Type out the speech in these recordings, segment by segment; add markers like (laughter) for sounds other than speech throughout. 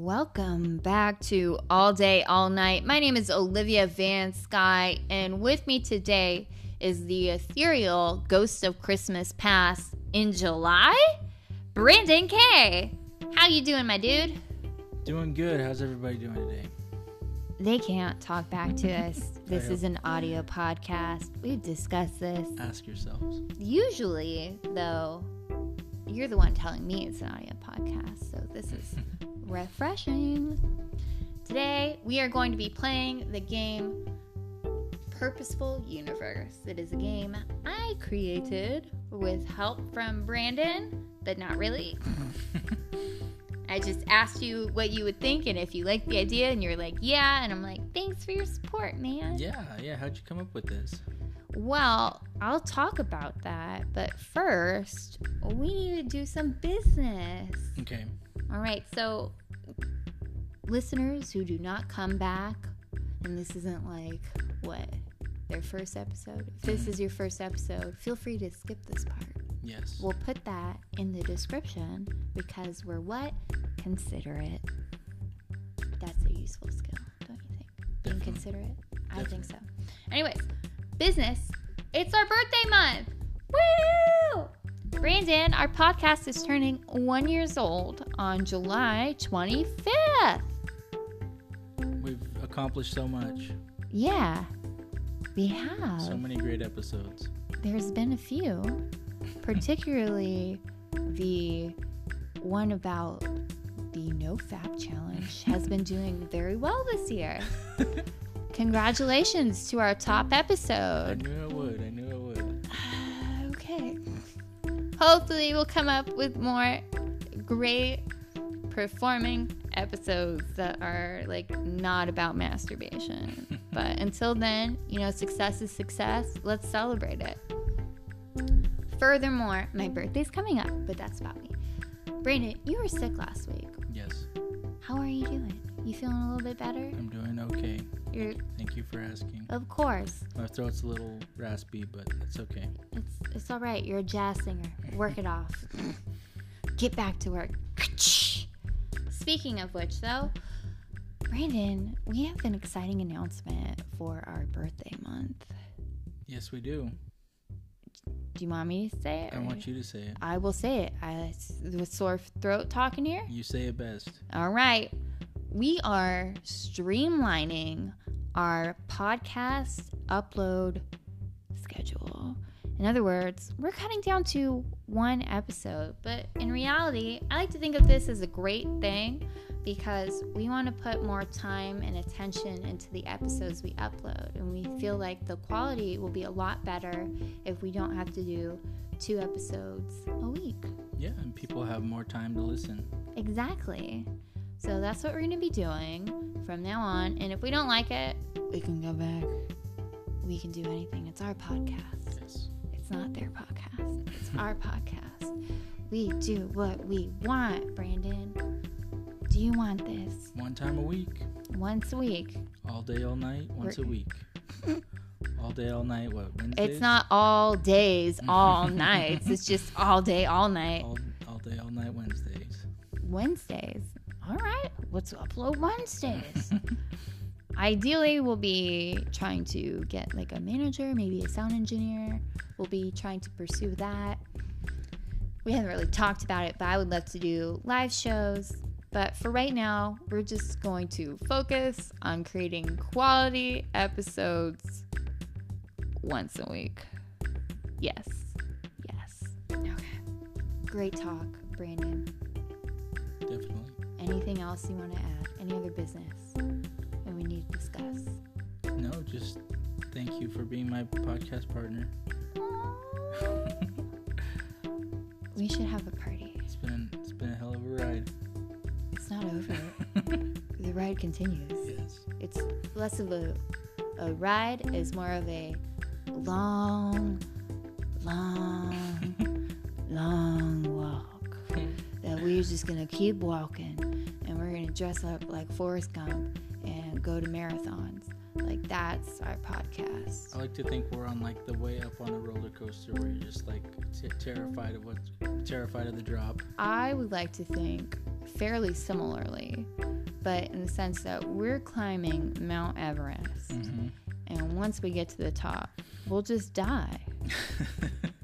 Welcome back to All Day, All Night. My name is Olivia Van Sky, and with me today is the ethereal ghost of Christmas past in July, Brandon K. How you doing, my dude? Doing good. How's everybody doing today? They can't talk back to (laughs) us. This is an audio podcast. We've discussed this. Ask yourselves. Usually, though, you're the one telling me it's an audio podcast, so this is (laughs) refreshing. Today, we are going to be playing the game Purposeful Universe. It is a game I created with help from Brandon, but not really. (laughs) I just asked you what you would think and if you liked the idea, and you're like, yeah. And I'm like, thanks for your support, man. yeah, yeah. How'd you come up with this? Well, I'll talk about that, but first, we need to do some business. Okay. All right, so listeners who do not come back, and this isn't like what their first episode. If this mm-hmm. is your first episode, feel free to skip this part. Yes. We'll put that in the description because we're what? Considerate. That's a useful skill, don't you think? Being considerate? I think so. Anyways, business. It's our birthday month. Woo! Brandon, our podcast is turning one years old on July 25th. We've accomplished so much. Yeah, we have. So many great episodes. There's been a few, particularly the one about the No Fap Challenge has been doing very well this year. (laughs) Congratulations to our top I episode. knew I would. I knew I would. Hopefully, we'll come up with more great performing episodes that are like not about masturbation. (laughs) but until then, you know, success is success. Let's celebrate it. Furthermore, my birthday's coming up, but that's about me. Brandon, you were sick last week. Yes. How are you doing? You feeling a little bit better? I'm doing okay. You're, Thank you for asking. of course. My throat's a little raspy, but it's okay. It's it's all right. You're a jazz singer. Work it off. (laughs) Get back to work. (laughs) Speaking of which, though, Brandon, we have an exciting announcement for our birthday month. Yes, we do. Do you want me to say it? I want you to say it. I will say it. I with sore throat talking here. You say it best. All right. We are streamlining our podcast upload schedule. In other words, we're cutting down to one episode. But in reality, I like to think of this as a great thing because we want to put more time and attention into the episodes we upload. And we feel like the quality will be a lot better if we don't have to do two episodes a week. Yeah, and people have more time to listen. Exactly. So that's what we're going to be doing from now on. And if we don't like it, we can go back. We can do anything. It's our podcast. Yes. It's not their podcast. It's our podcast. We do what we want, Brandon. Do you want this? One time a week. Once a week. All day, all night. Once a We're- week. (laughs) all day, all night. What? Wednesdays? It's not all days, (laughs) all nights. It's just all day, all night. All, all day, all night. Wednesdays. Wednesdays. All right, let's upload Wednesdays. (laughs) Ideally, we'll be trying to get like a manager, maybe a sound engineer. We'll be trying to pursue that. We haven't really talked about it, but I would love to do live shows. But for right now, we're just going to focus on creating quality episodes once a week. Yes. Yes. Okay. Great talk, Brandon. Definitely. Anything else you want to add? Any other business that we need to discuss? No, just thank you for being my podcast partner. (laughs) we should have a party. It's been it's been a hell of a ride. It's not over. (laughs) the ride continues. yes. It's less of a a ride, is more of a long, long, (laughs) long walk. That we're just gonna keep walking, and we're gonna dress up like Forrest Gump and go to marathons. Like that's our podcast. I like to think we're on like the way up on a roller coaster where you're just like t- terrified of what, terrified of the drop. I would like to think fairly similarly, but in the sense that we're climbing Mount Everest, Mm-hmm. and once we get to the top, we'll just die. (laughs)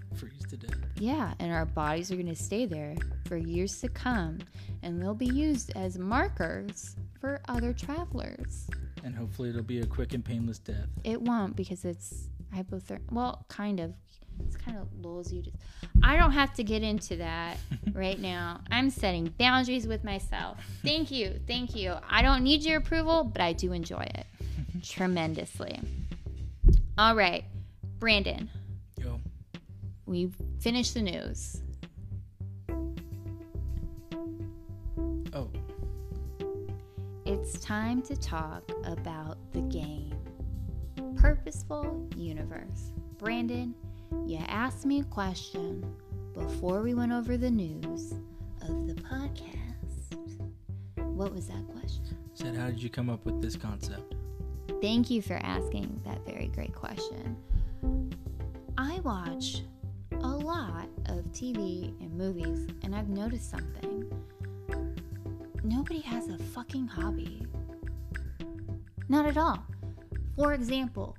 Freeze to death. Yeah, and our bodies are going to stay there for years to come, and they'll be used as markers for other travelers. And hopefully it'll be a quick and painless death. It won't because it's hypothermia. Well, kind of. It's kind of lulls you to. I don't have to get into that (laughs) right now. I'm setting boundaries with myself. Thank you. Thank you. I don't need your approval, but I do enjoy it (laughs) tremendously. All right, Brandon. We finished the news. Oh, It's time to talk about the game Purposeful Universe. Brandon, you asked me a question before we went over the news of the podcast. What was that question? said, how did you come up with this concept? Thank you for asking that very great question. I watch a lot of TV and movies, and I've noticed something. Nobody has a fucking hobby. Not at all. For example,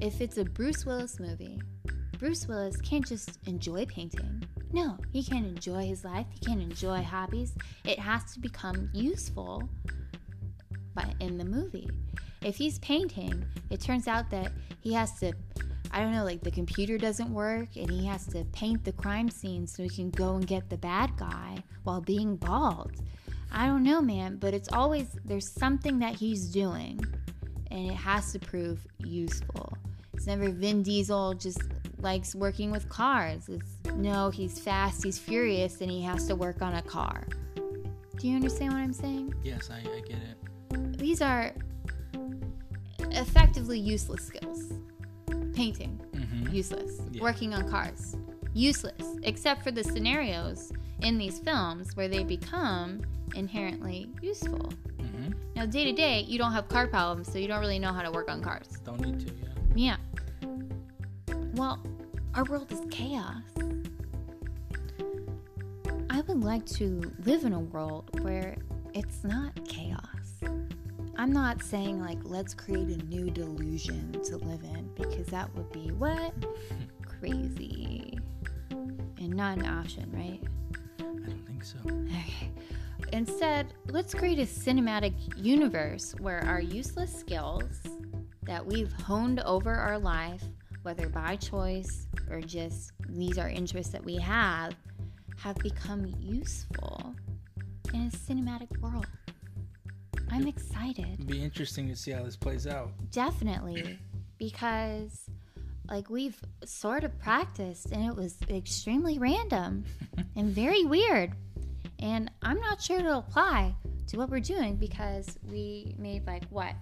if it's a Bruce Willis movie, Bruce Willis can't just enjoy painting. No, he can't enjoy his life. He can't enjoy hobbies. It has to become useful by in the movie. If he's painting, it turns out that he has to I don't know, like the computer doesn't work and he has to paint the crime scene so he can go and get the bad guy while being bald. I don't know, man, but it's always there's something that he's doing and it has to prove useful. It's never Vin Diesel just likes working with cars. It's no, he's fast, he's furious, and he has to work on a car. Do you understand what I'm saying? Yes, I, I get it. These are effectively useless skills. Painting, Mm-hmm. useless. Yeah. Working on cars, useless. Except for the scenarios in these films where they become inherently useful. Mm-hmm. Now, day to day, you don't have car problems, so you don't really know how to work on cars. Don't need to, yeah. Yeah. Well, our world is chaos. I would like to live in a world where it's not chaos. I'm not saying like let's create a new delusion to live in because that would be what? (laughs) Crazy. And not an option, right? I don't think so. Okay. Instead, let's create a cinematic universe where our useless skills that we've honed over our life, whether by choice or just these are interests that we have, have become useful in a cinematic world. I'm excited. Be interesting to see how this plays out. Definitely. Because like we've sort of practiced and it was extremely random (laughs) and very weird. And I'm not sure it'll apply to what we're doing because we made like what?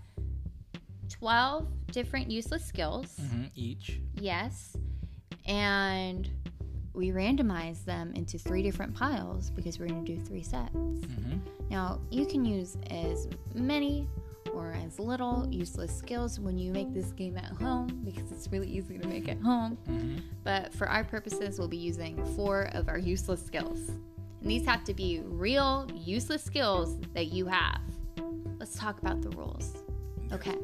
12 different useless skills. Mm-hmm. Each. Yes. And we randomized them into three different piles because we're going to do three sets. Mm-hmm. Now, you can use as many or as little useless skills when you make this game at home because it's really easy to make at home. Mm-hmm. But for our purposes, we'll be using four of our useless skills. And these have to be real useless skills that you have. Let's talk about the rules. Okay.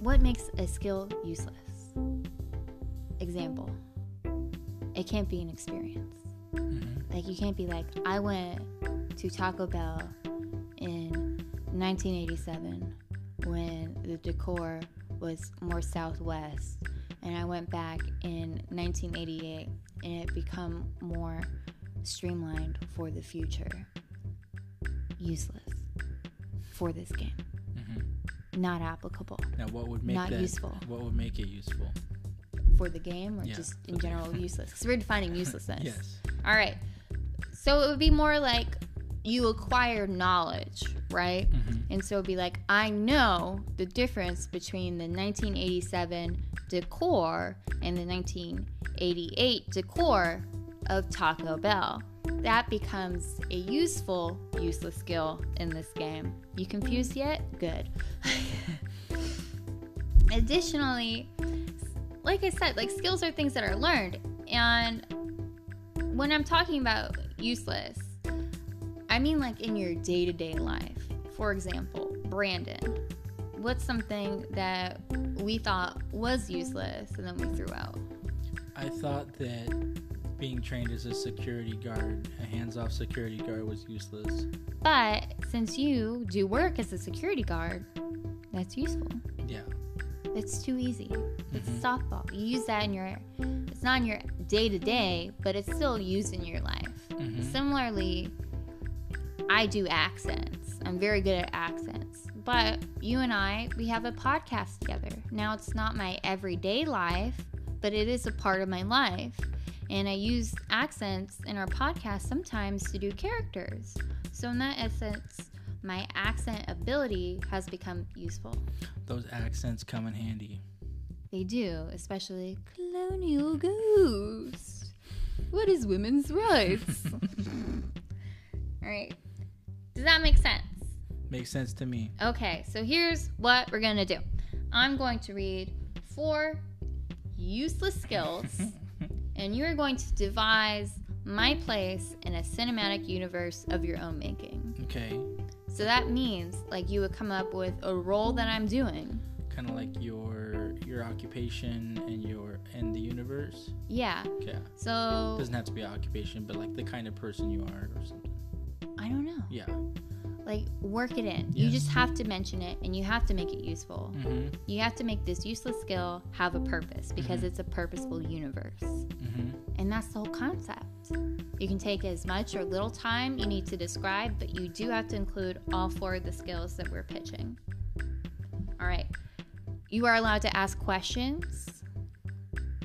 What makes a skill useless? Example. It can't be an experience. Mm-hmm. Like you can't be like, I went to Taco Bell in 1987 when the decor was more southwest, and I went back in 1988 and it become more streamlined for the future. Useless for this game. Mm-hmm. Not applicable Now, what would make Not that? useful. What would make it useful? For the game or Yeah, just in general useless. Because we're defining uselessness. Yes. All right. So it would be more like you acquire knowledge, right? Mm-hmm. And so it'd be like, I know the difference between the 1987 decor and the 1988 decor of Taco Bell. That becomes a useful, useless skill in this game. You confused yet? Good. (laughs) Additionally, like I said, like skills are things that are learned. And when I'm talking about useless, I mean like in your day to day life. For example, Brandon, what's something that we thought was useless and then we threw out? I thought that being trained as a security guard, a hands-off security guard, was useless. But since you do work as a security guard, that's useful. Yeah. It's too easy. It's Mhm. softball. You use that in your, it's not in your day to day, but it's still used in your life. Mhm. Similarly, I do accents. I'm very good at accents. But you and I, we have a podcast together. Now it's not my everyday life, but it is a part of my life. And I use accents in our podcast sometimes to do characters. So, in that essence, my accent ability has become useful. Those accents come in handy. They do, especially Colonial Ghost. What is women's rights? (laughs) (laughs) All right. Does that make sense? Makes sense to me. Okay, so here's what we're going to do I'm going to read four useless skills, (laughs) and you're going to devise my place in a cinematic universe of your own making. okay. So that means, like, you would come up with a role that I'm doing. Kind of like your your occupation and your and the universe. Yeah. Yeah. So, it Doesn't have to be occupation, but like the kind of person you are or something. I don't know. Yeah. Like work it in. You just have to mention it and you have to make it useful. Mm-hmm. You have to make this useless skill have a purpose because Mhm. it's a purposeful universe. Mm-hmm. And that's the whole concept. You can take as much or little time you need to describe, but you do have to include all four of the skills that we're pitching. All right. You are allowed to ask questions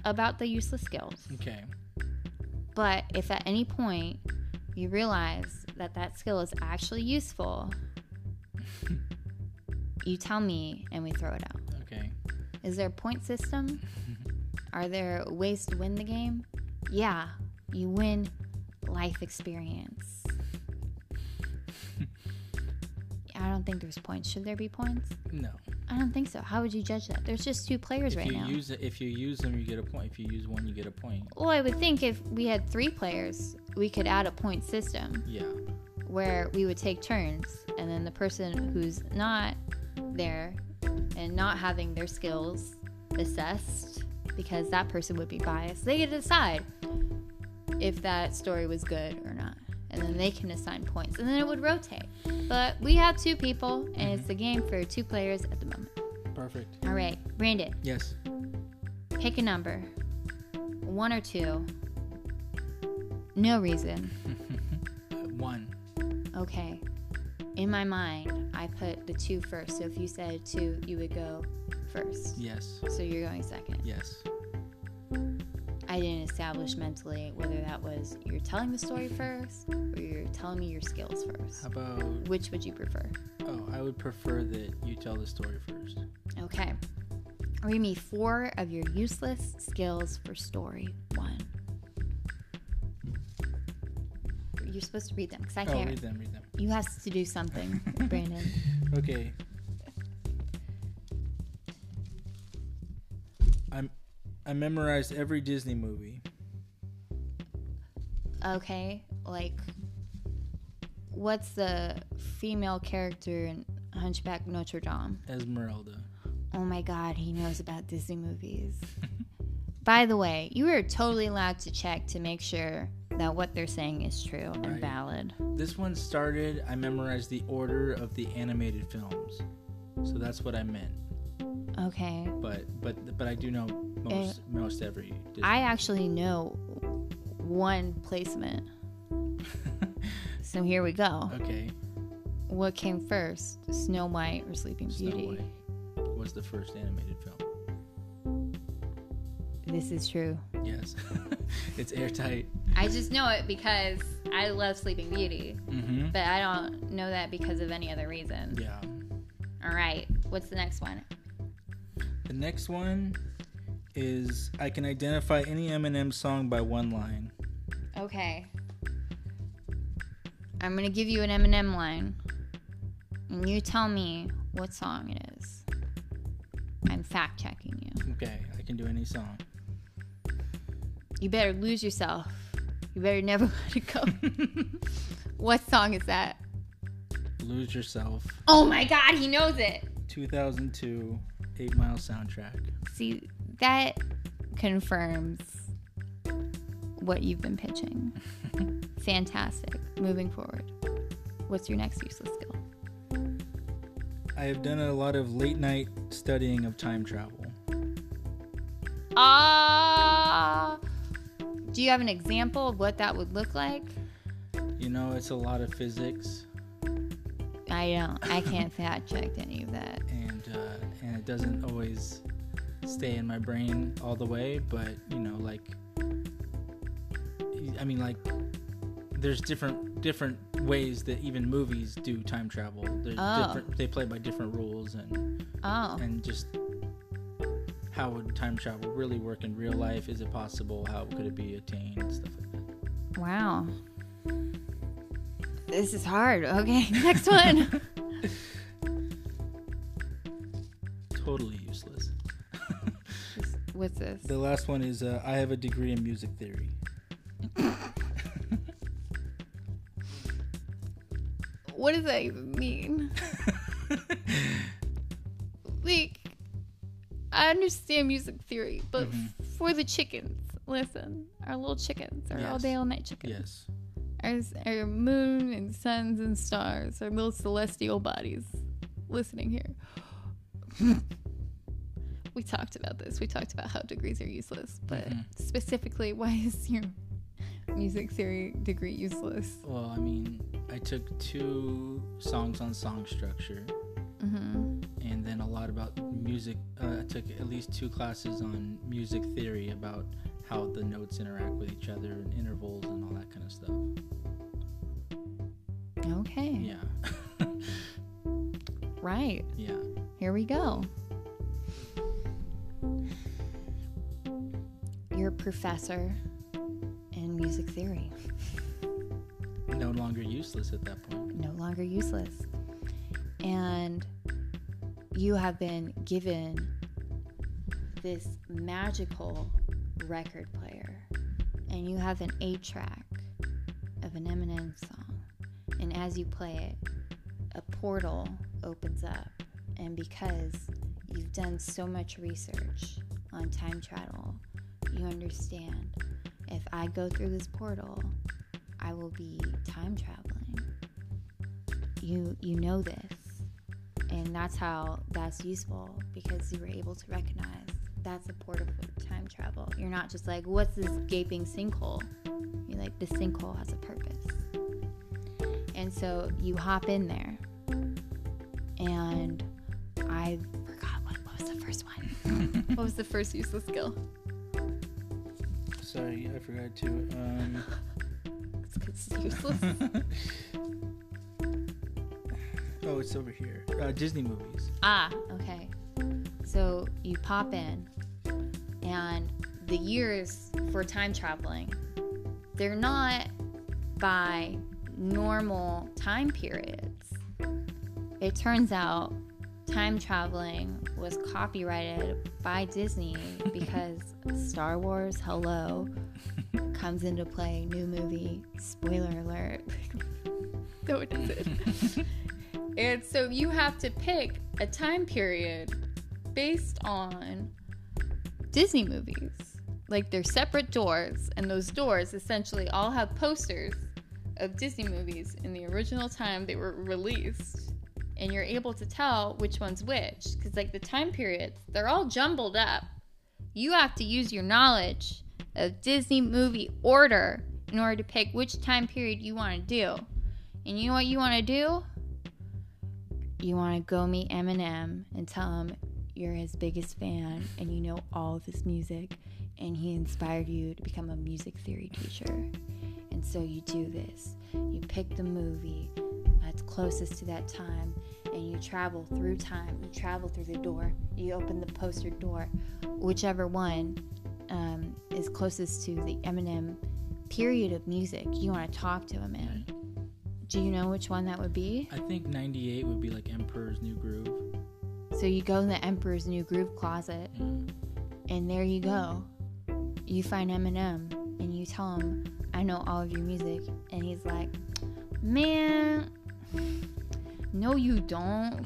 about the useless skills. Okay. But if at any point you realize that that skill is actually useful, you tell me and we throw it out. Okay. Is there a point system? (laughs) Are there ways to win the game? Yeah, you win life experience. I don't think there's points. Should there be points? No. I don't think so. How would you judge that? There's just two players If right you now. use it, if you use them, you get a point. If you use one, you get a point. well, I would think if we had three players, we could add a point system. Yeah. where we would take turns and then the person who's not there and not having their skills assessed because that person would be biased they get to decide if that story was good or not and then they can assign points and then it would rotate but we have two people and mm-hmm. it's a game for two players at the moment Perfect. all right brandon Yes. pick a number one or two no reason (laughs) one. Okay. In my mind, I put the two first. So if you said two, you would go first. Yes. So you're going second. Yes. I didn't establish mentally whether that was you're telling the story first or you're telling me your skills first. How about? Which would you prefer? Oh, I would prefer that you tell the story first. Okay. Read me four of your useless skills for story one. You're supposed to read them because I Oh, can't. read them. Read them. You have to do something, (laughs) Brandon. Okay. I memorized every Disney movie. Okay, like what's the female character in Hunchback Notre Dame? Esmeralda. Oh my god, he knows about Disney movies. (laughs) By the way, you are totally allowed to check to make sure that what they're saying is true and valid. This one started. I memorized the order of the animated films, so that's what I meant. Okay. But but but I do know most most every. Disney. I actually know one placement. (laughs) So here we go. okay. What came first, Snow White or Sleeping Snow Beauty? White was the first animated film. This is true. Yes, (laughs) it's airtight. I just know it because I love Sleeping Beauty. Mm-hmm. but I don't know that because of any other reason. Yeah. All right, what's the next one? The next one is I can identify any Eminem song by one line. Okay. I'm gonna give you an Eminem line, and you tell me what song it is. I'm fact checking you. Okay, I can do any song. You better lose yourself. You better never (laughs) let it go. (laughs) what song is that? Lose Yourself, Oh my god, he knows it. 2002, Eight Mile soundtrack. See, that confirms what you've been pitching. (laughs) Fantastic. Moving forward. What's your next useless skill? I have done a lot of late night studying of time travel. Ah. do you have an example of what that would look like? You know, it's a lot of physics, I don't. I can't fact check any of that. It doesn't always stay in my brain all the way. But you know, like, I mean, like, there's different different ways that even movies do time travel. There's Oh. different. They play by different rules, and Oh. and just how would time travel really work in real life? Is it possible? How could it be attained? Stuff like that. Wow. This is hard. Okay, (laughs) next one. (laughs) Totally useless. (laughs) What's this? The last one is uh, I have a degree in music theory. (laughs) What does that even mean? (laughs) Like, I understand music theory, but Mhm. for the chickens, listen, our little chickens, our all day, all night chickens, yes. our, our moon and suns and stars, our little celestial bodies listening here. (laughs) we talked about this. We talked about how degrees are useless, but Mhm. specifically, why is your music theory degree useless? Well, I mean, I took two songs on song structure, hmm and then a lot about music. Uh, I took at least two classes on music theory about how the notes interact with each other and intervals and all that kind of stuff. Okay. Yeah. (laughs) Right. yeah. Here we go. You're a professor in music theory, No longer useless at that point. no longer useless. And you have been given this magical record player, and you have an eight track of an Eminem song. And as you play it, a portal opens up. And because you've done so much research on time travel, you understand if I go through this portal, I will be time traveling. You you know this. And that's how that's useful because you were able to recognize that's a portal for time travel. You're not just like, what's this gaping sinkhole? You're like, this sinkhole has a purpose. And so you hop in there. And I forgot what, what was the first one. (laughs) what was the first useless skill? Sorry, I forgot to. Um, It's 'cause it's useless. (laughs) oh, it's over here. Uh, Disney movies. Ah, okay. So you pop in, and the years for time traveling, they're not by normal time periods. It turns out time traveling was copyrighted by Disney (laughs) because Star Wars Hello comes into play, new movie, spoiler alert. (laughs) no, it doesn't. (laughs) And so you have to pick a time period based on Disney movies. Like they're separate doors, and those doors essentially all have posters of Disney movies in the original time they were released. And you're able to tell which one's which. Because, like, the time periods, they're all jumbled up. You have to use your knowledge of Disney movie order in order to pick which time period you want to do. And you know what you want to do? you want to go meet Eminem and tell him you're his biggest fan and you know all of his music and he inspired you to become a music theory teacher. And so you do this. You pick the movie that's closest to that time and you travel through time. You travel through the door. You open the poster door. Whichever one um, is closest to the Eminem period of music you want to talk to him in. Do you know which one that would be? I think '98 would be like Emperor's New Groove. So you go in the Emperor's New Groove closet, Mm. and there you go. You find Eminem, and you tell him, "I know all of your music," and he's like, "Man, no, you don't.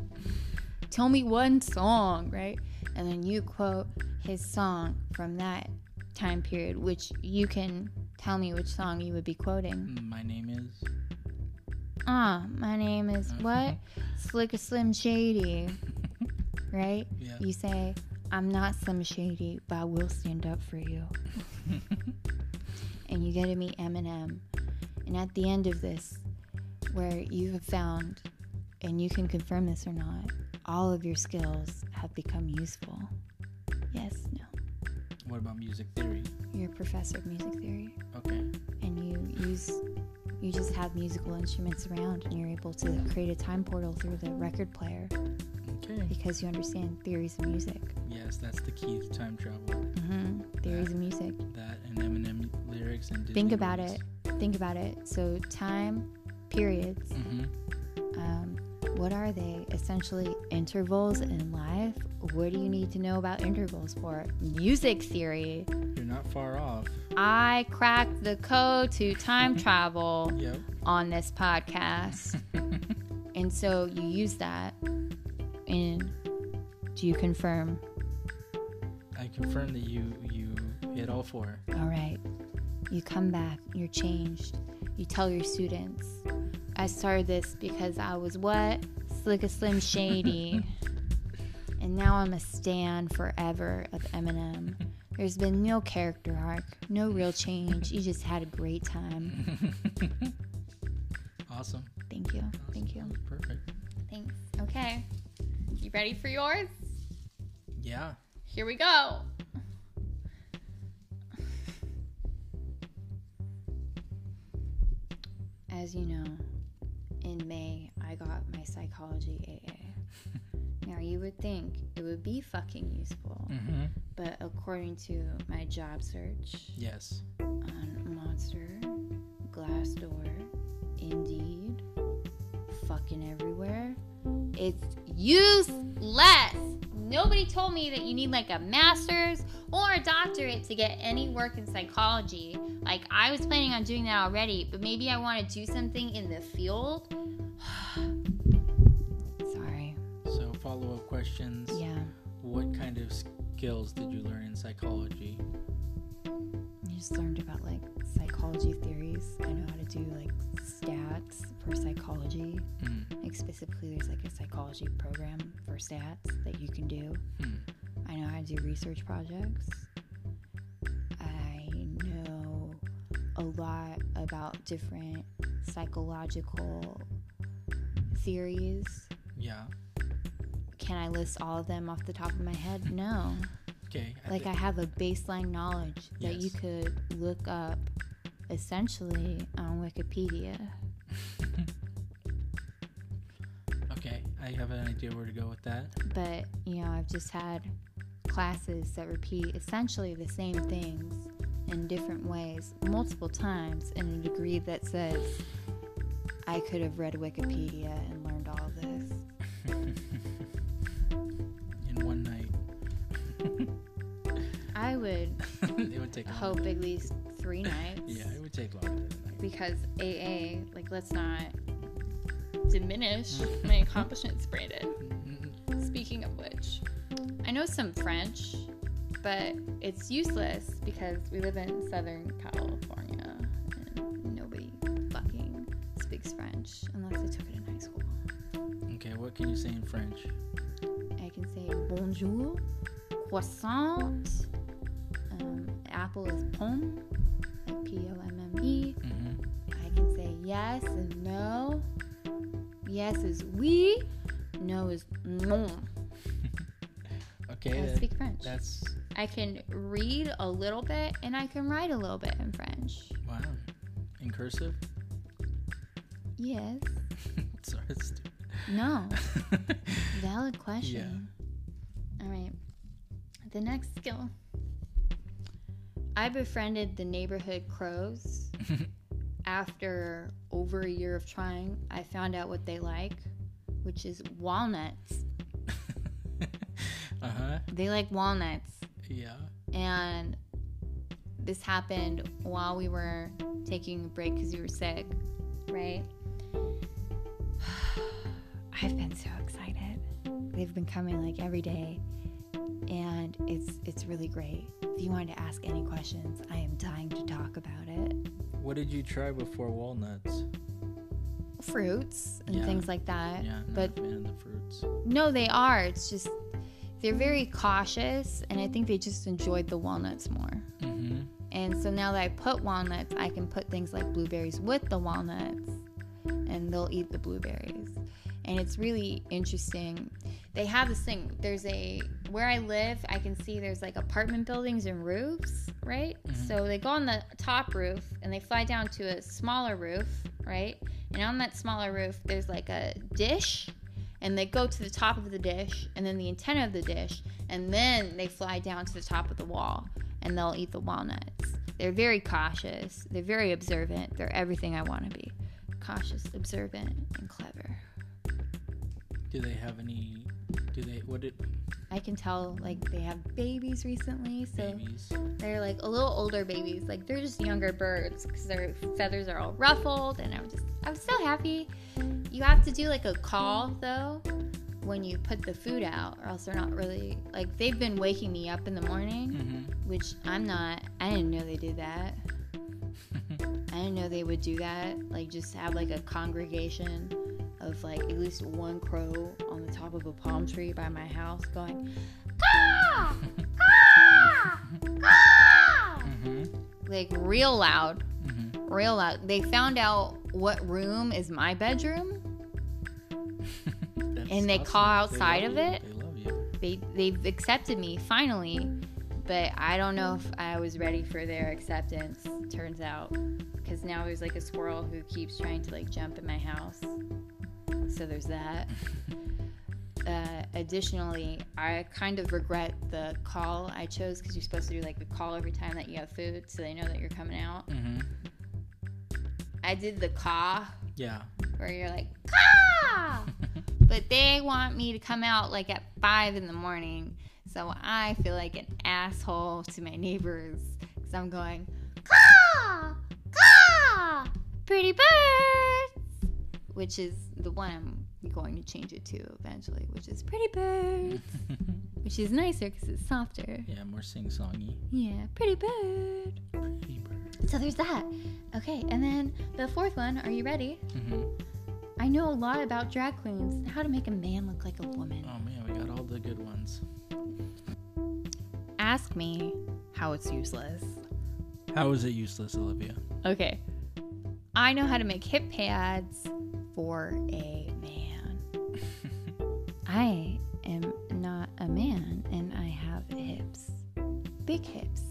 (laughs) tell me one song, right?" And then you quote his song from that time period, which you can tell me which song you would be quoting. My name is. Ah, my name is what? Slick Slim Shady, (laughs) right? Yeah. You say, I'm not Slim Shady, but I will stand up for you. (laughs) and you get to meet Eminem. And at the end of this, where you have found, and you can confirm this or not, all of your skills have become useful. Yes, no. What about music theory? You're a professor of music theory, Okay. and you use, you just have musical instruments around, and you're able to create a time portal through the record player Okay. because you understand theories of music. Yes, that's the key to time travel. Mm-hmm. Theories of music. That and Eminem and Think about movies. it. Think about it. So time periods. Mhm. Um, what are they? Essentially intervals in life. What do you need to know about intervals for? Music theory. You're not far off. I cracked the code to time (laughs) travel Yep. on this podcast. (laughs) And so you use that. And do you confirm? I confirm that you you hit all four. All right. You come back, you're changed. You tell your students, I started this because I was what? Slick a Slim Shady. (laughs) and now I'm a stan forever of Eminem. There's been no character arc, no real change. You just had a great time. (laughs) awesome. Thank you. Thank you. Perfect. Thanks. Okay. You ready for yours? Yeah. Here we go. As you know, in May, I got my psychology AA. (laughs) now, you would think it would be fucking useful, Mm-hmm. but according to my job search Yes. on Monster, Glassdoor, Indeed, fucking everywhere, it's useless. Nobody told me that you need like a master's or a doctorate to get any work in psychology. Like I was planning on doing that already, but maybe I want to do something in the field. (sighs) Sorry. So follow up questions. Yeah. What kind of skills did you learn in psychology? I just learned about like psychology theories. I know how to do like stats for psychology. Mm. Like specifically, there's like a psychology program for stats that you can do. Hmm. I know how to do research projects. I know a lot about different psychological theories. Yeah. Can I list all of them off the top of my head? (laughs) No. Okay. I Like thi- I have a baseline knowledge that you could look up essentially on Wikipedia. okay. I have an idea where to go with that. but you know i've just had classes that repeat essentially the same things in different ways multiple times in a degree that says i could have read wikipedia and would (laughs) it would take longer. hope at least three nights Yeah, it would take longer than a night. because aa like let's not diminish my (laughs) accomplishments brandon Mm, Speaking of which, I know some French, but it's useless because we live in Southern California and nobody fucking speaks French unless they took it in high school. Okay, what can you say in French? I can say bonjour, croissant, apple is pomme, like P O M M E. Mm-hmm. I can say yes and no. Yes is oui, no is non. (laughs) Okay, I that- speak French. that's I can read a little bit and I can write a little bit in French. wow. In cursive? Yes. (laughs) Sorry, stupid. No. (laughs) Valid question. Yeah. All right. The next skill. I befriended the neighborhood crows. (laughs) After over a year of trying, I found out what they like, which is walnuts. (laughs) Uh huh. They like walnuts. Yeah. And this happened while we were taking a break because you were sick, right? (sighs) I've been so excited. They've been coming like every day, and it's it's really great. If you wanted to ask any questions, I am dying to talk about it. What did you try before walnuts? Fruits and Yeah. things like that. Yeah, but a fan of the fruits. no, they are. It's just they're very cautious, and I think they just enjoyed the walnuts more. Mm-hmm. And so now that I put walnuts, I can put things like blueberries with the walnuts and they'll eat the blueberries. And it's really interesting. They have this thing. There's a where I live, I can see there's like apartment buildings and roofs, right? Mhm. So they go on the top roof and they fly down to a smaller roof, right? And on that smaller roof, there's like a dish and they go to the top of the dish and then the antenna of the dish and then they fly down to the top of the wall and they'll eat the walnuts. They're very cautious. They're very observant. They're everything I want to be. Cautious, observant, and clever. Do they have any? Do they? What did I can tell like they have babies recently, so babies? they're like a little older babies. Like they're just younger birds because their feathers are all ruffled, and I'm just I'm so happy. You have to do like a call though when you put the food out, or else they're not really like they've been waking me up in the morning. Mm-hmm. which I'm not. I didn't know they did that. (laughs) I didn't know they would do that. Like just have like a congregation of like at least one crow on the top of a palm tree by my house going, caw, caw, caw, mm-hmm. like real loud, Mm-hmm. real loud. They found out what room is my bedroom. (laughs) And they call outside love of you. it? They love you. They they've accepted me finally, but I don't know if I was ready for their acceptance. Turns out, because now there's like a squirrel who keeps trying to like jump in my house. So there's that. (laughs) Uh, additionally, I kind of regret the call I chose because you're supposed to do like a call every time that you have food, so they know that you're coming out. Mm-hmm. I did the caw Yeah. where you're like caw. (laughs) but they want me to come out like at five in the morning. So I feel like an asshole to my neighbors because I'm going, caw, caw, pretty birds, which is the one I'm going to change it to eventually, which is pretty birds, (laughs) which is nicer because it's softer. yeah, more sing-songy. Yeah, pretty bird. Pretty bird. So there's that. Okay, and then the fourth one, are you ready? Mm-hmm. I know a lot about drag queens, how to make a man look like a woman. Oh man, we got all the good ones. Ask me how it's useless. How is it useless, Olivia? Okay. I know how to make hip pads for a man. (laughs) I am not a man and I have hips. Big hips.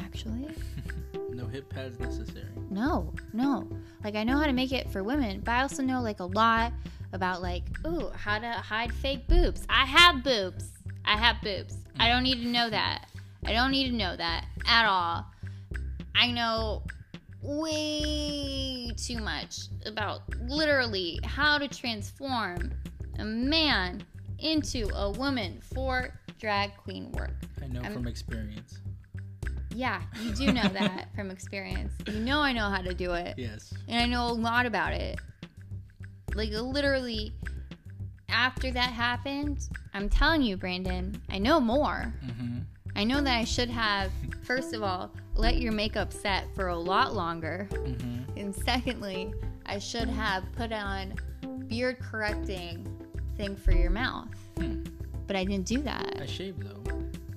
Actually. (laughs) no hip pads necessary. No, no. Like I know how to make it for women, but I also know like a lot about like, ooh, how to hide fake boobs. I have boobs. I have boobs. I don't need to know that. I don't need to know that at all. I know way too much about literally how to transform a man into a woman for drag queen work. I know I'm- from experience. Yeah, you do know that (laughs) from experience. You know I know how to do it. Yes. And I know a lot about it. Like literally after that happened, I'm telling you, Brandon, I know more. Mm-hmm. I know that I should have, first of all, let your makeup set for a lot longer. Mm-hmm. And secondly, I should have put on beard correcting thing for your mouth. Hmm. But I didn't do that. I shaved though.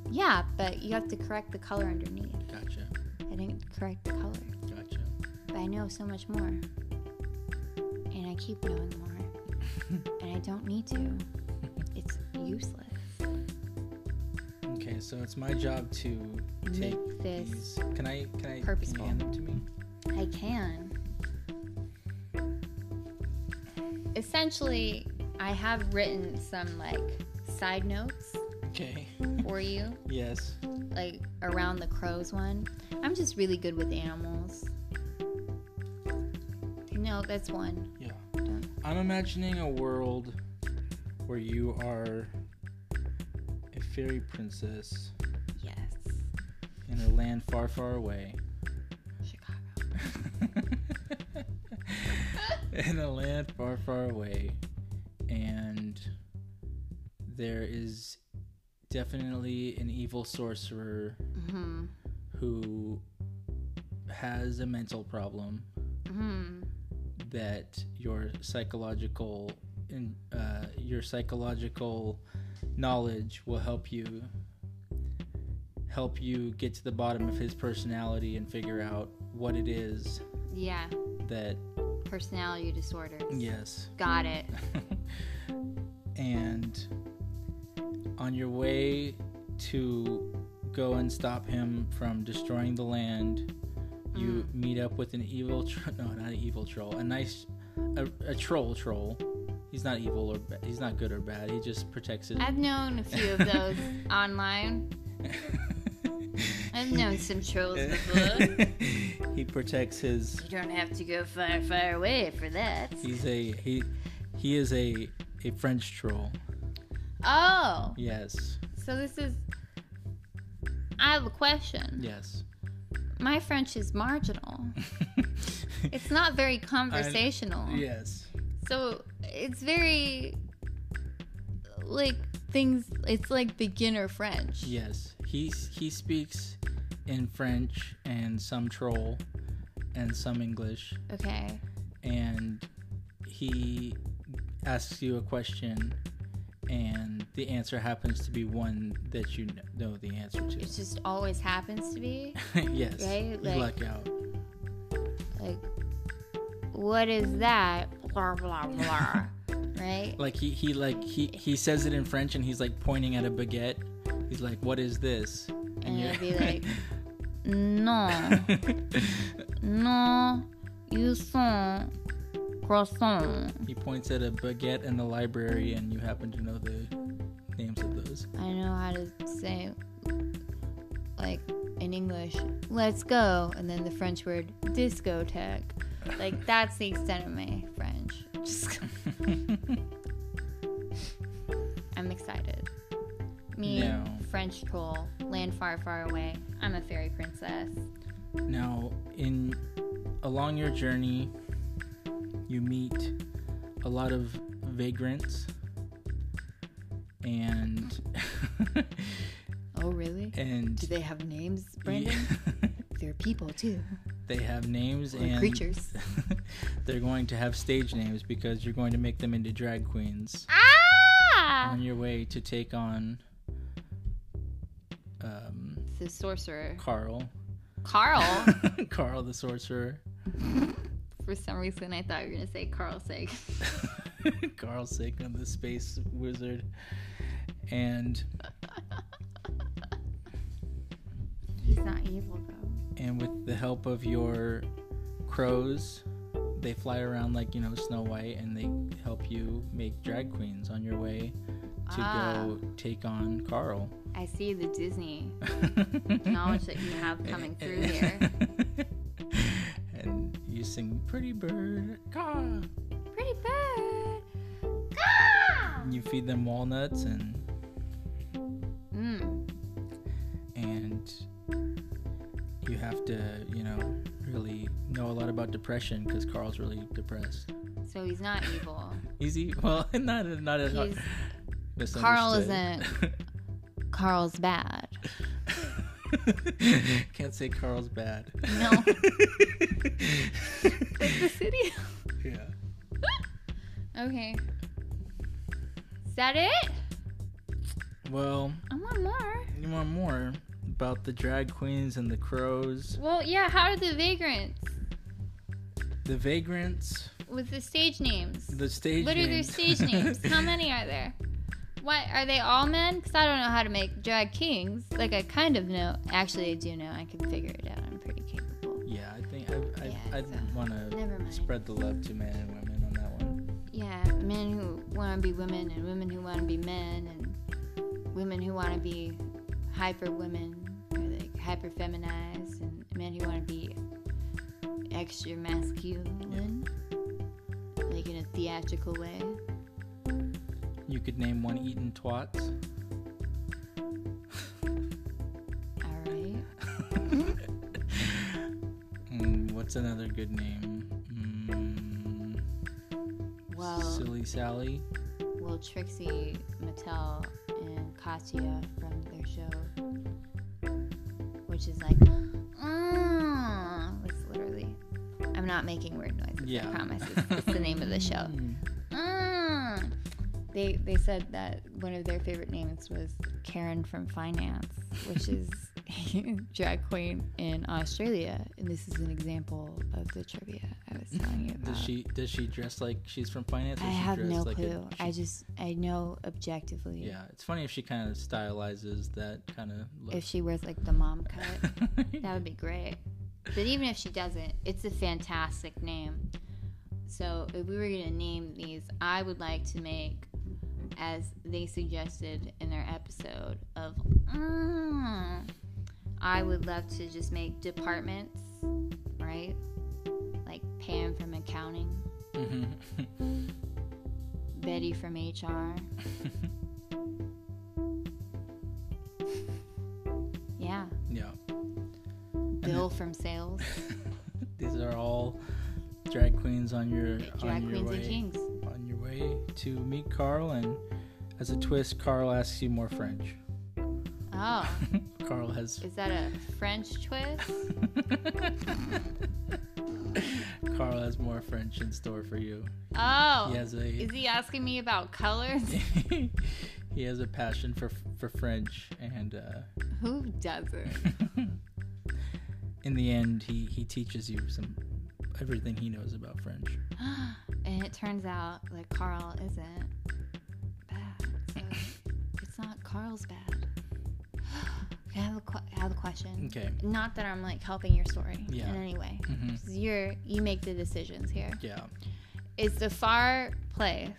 Yeah, but you have to correct the color underneath. Gotcha. I didn't correct the color. Gotcha. But I know so much more. And I keep knowing more. (laughs) and I don't need to. It's useless. Okay, so it's my job to take Make this. these. Can I? Can I? purposeful. Can you hand them to me? I can. Essentially, I have written some like side notes Okay. for you, (laughs) yes. like around the crows one. I'm just really good with animals. No, that's one. Yeah. I'm imagining a world where you are fairy princess Yes. in a land far, far away. Chicago. (laughs) in a land far, far away. And there is definitely an evil sorcerer Mm-hmm. who has a mental problem Mm-hmm. that your psychological in, uh, your psychological knowledge will help you help you get to the bottom of his personality and figure out what it is Yeah. that Personality disorder. yes Got it. (laughs) and on your way to go and stop him from destroying the land you mm. meet up with an evil tro- no not an evil troll a nice a, a troll troll he's not evil or ba- he's not good or bad he just protects his I've known a few of those (laughs) online. I've known some trolls before. (laughs) he protects his You don't have to go far, far away for that. he's a he he is a a french troll Oh, yes so this is. I have a question. yes My French is marginal. (laughs) It's not very conversational. yes So it's very. Like things. It's like beginner French. Yes, he he speaks in French and some troll and some English, Okay. and he asks you a question, and the answer happens to be one that you know the answer to. It just always happens to be. (laughs) yes, Right, you luck out. Like, what is that? Blah, blah, blah. right? Like he he like he he says it in French, and he's like pointing at a baguette. He's like, "What is this?" And you're- it'd be (laughs) like, "No, (laughs) no, you sont croissant. he points at a baguette in the library, and you happen to know the names of those. I know how to say, like, in English, let's go. And then the French word, discotheque. Like, that's the extent of my French. Just, (laughs) I'm excited. Me, No. French troll, land far, far away. I'm a fairy princess. Now, in along your journey, you meet a lot of vagrants, and (laughs) Oh, really? and Do they have names, Brandon? (laughs) They're people too. they have names Or and creatures. (laughs) they're going to have stage names because you're going to make them into drag queens Ah! on your way to take on um, The sorcerer. Carl. Carl. (laughs) Carl the sorcerer. (laughs) For some reason, I thought you were gonna say Carl Sagan. Carl Sagan, the space wizard. And He's not evil though. And with the help of your crows, they fly around like, you know, Snow White and they help you make drag queens on your way to Ah. go take on Carl. I see the Disney (laughs) knowledge that you have coming through here. (laughs) and you sing Pretty Bird, caw. Pretty bird. Ah! You feed them walnuts and about depression because Carl's really depressed. So he's not (laughs) evil. Easy, well, (laughs) not not as He's. Carl isn't- (laughs) Carl's bad. Can't say Carl's bad. No. Like the city. yeah. Okay. Is that it? Well, I want more. you want more about the drag queens and the crows, Well, yeah. How are the vagrants the vagrants, with the stage names? the stage. What are their stage names? (laughs) How many are there? What are they all men? Because I don't know how to make drag kings. Like I kind of know. Actually, I do know. I can figure it out. I'm pretty capable. Yeah, I think I, I, Yeah, I'd so- want to spread the love to men and women on that one. Yeah, men who want to be women and women who want to be men and women who want to be hyper women or like hyper feminized and men who want to be extra masculine, like in a theatrical way. You could name one Eaton twat. All right. (laughs) mm, what's another good name? Hmm, well, Silly Sally. Well, Trixie Mattel and Katya from their show, which is like, mm, with I'm not making weird noises. Yeah. I promise. It's, it's the name of the show. (laughs) Mm. They they said that one of their favorite names was Karen from Finance, which is (laughs) drag queen in Australia, and this is an example of the trivia I was telling you about. (laughs) Does she does she dress like she's from finance? or I she have no like a- clue. she- I just I know objectively. yeah, it's funny if she kind of stylizes that kind of look. If she wears like the mom cut, that would be great. But even if she doesn't, it's a fantastic name. So if we were gonna name these, I would like to make, as they suggested in their episode of, mm, I would love to just make departments, right? Like Pam from accounting, Mhm. (laughs) Betty from HR. (laughs) Bill from sales. (laughs) These are all drag queens on your Drag on your queens way and kings. on your way to meet Carl, and as a twist, Carl asks you more French. Oh, (laughs) Carl has is that a French twist? (laughs) Carl has more French in store for you. Oh, He has a is he asking me about colors? he has a passion for for French, and uh, Who doesn't? In the end, he he teaches you some everything he knows about French. (gasps) and it turns out that Carl isn't bad. So it's not Carl's bad. (sighs) I have a que- I have a question. Okay. Not that I'm like helping your story Yeah. in any way. hmm 'Cause You're you make the decisions here. Yeah. Is the far place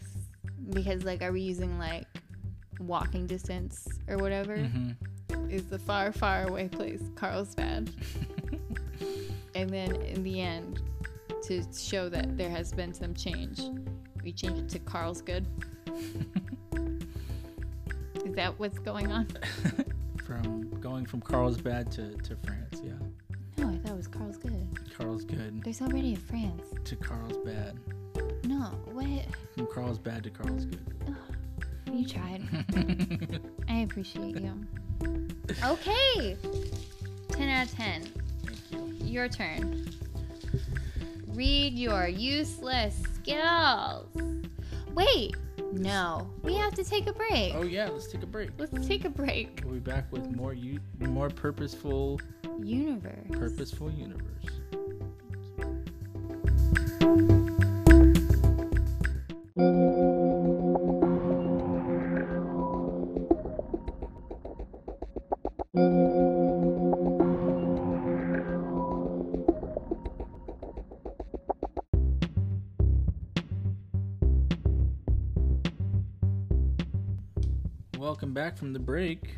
because like are we using like walking distance or whatever? hmm Is the far far away place Carlsbad? (laughs) and then in the end, to show that there has been some change, we change it to Carl's Good. (laughs) Is that what's going on? (laughs) from going from Carlsbad to, to France, yeah. No, I thought it was Carl's Good. Carl's good There's already a France. to Carlsbad. No, what? From Carlsbad to Carl's good. You tried. (laughs) I appreciate you. Okay. 10 out of 10. Your turn. Read your useless skills. Wait, no. We have to take a break. Oh yeah, let's take a break. Let's take a break. We'll be back with more u- more purposeful Universe. purposeful universe. Back from the break.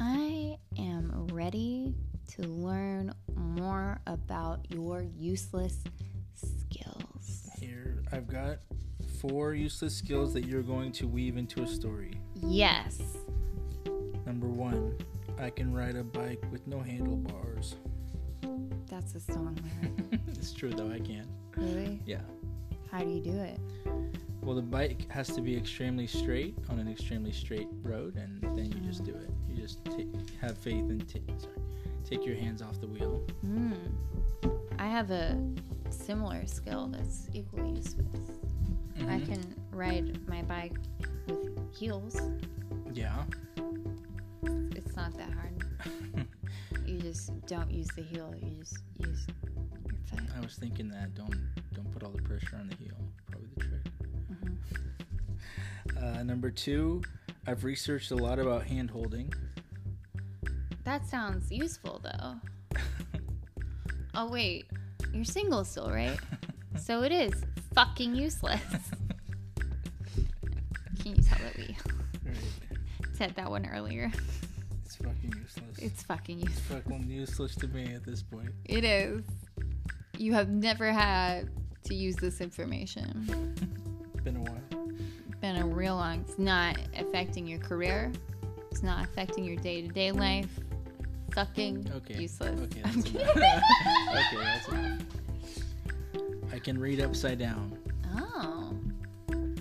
I am ready to learn more about your useless skills. Here, I've got four useless skills that you're going to weave into a story. Yes. Number one, I can ride a bike with no handlebars. That's a song lyric. (laughs) it's true though, I can. really? Yeah. How do you do it? Well, the bike has to be extremely straight on an extremely straight road, and then you just do it. You just have faith and ta- sorry, take your hands off the wheel. Hmm. I have a similar skill that's equally useless. I Mhm. can ride my bike with heels. Yeah. It's not that hard. (laughs) You just don't use the heel. You just use your foot. I was thinking that. Don't don't put all the pressure on the heel. Uh, number two, I've researched a lot about hand holding. That sounds useful though. (laughs) Oh wait, you're single still, right? (laughs) So it is fucking useless. Can you tell that we Right. said that one earlier? It's fucking useless. It's fucking useless. fucking useless to me at this point. It is. You have never had to use this information. (laughs) Been a while. Been a real long. It's not affecting your career. It's not affecting your day to day life. Fucking Okay. useless. Okay, I'm that's kidding. enough. (laughs) okay, (laughs) that's enough. I can read upside down. Oh. Can,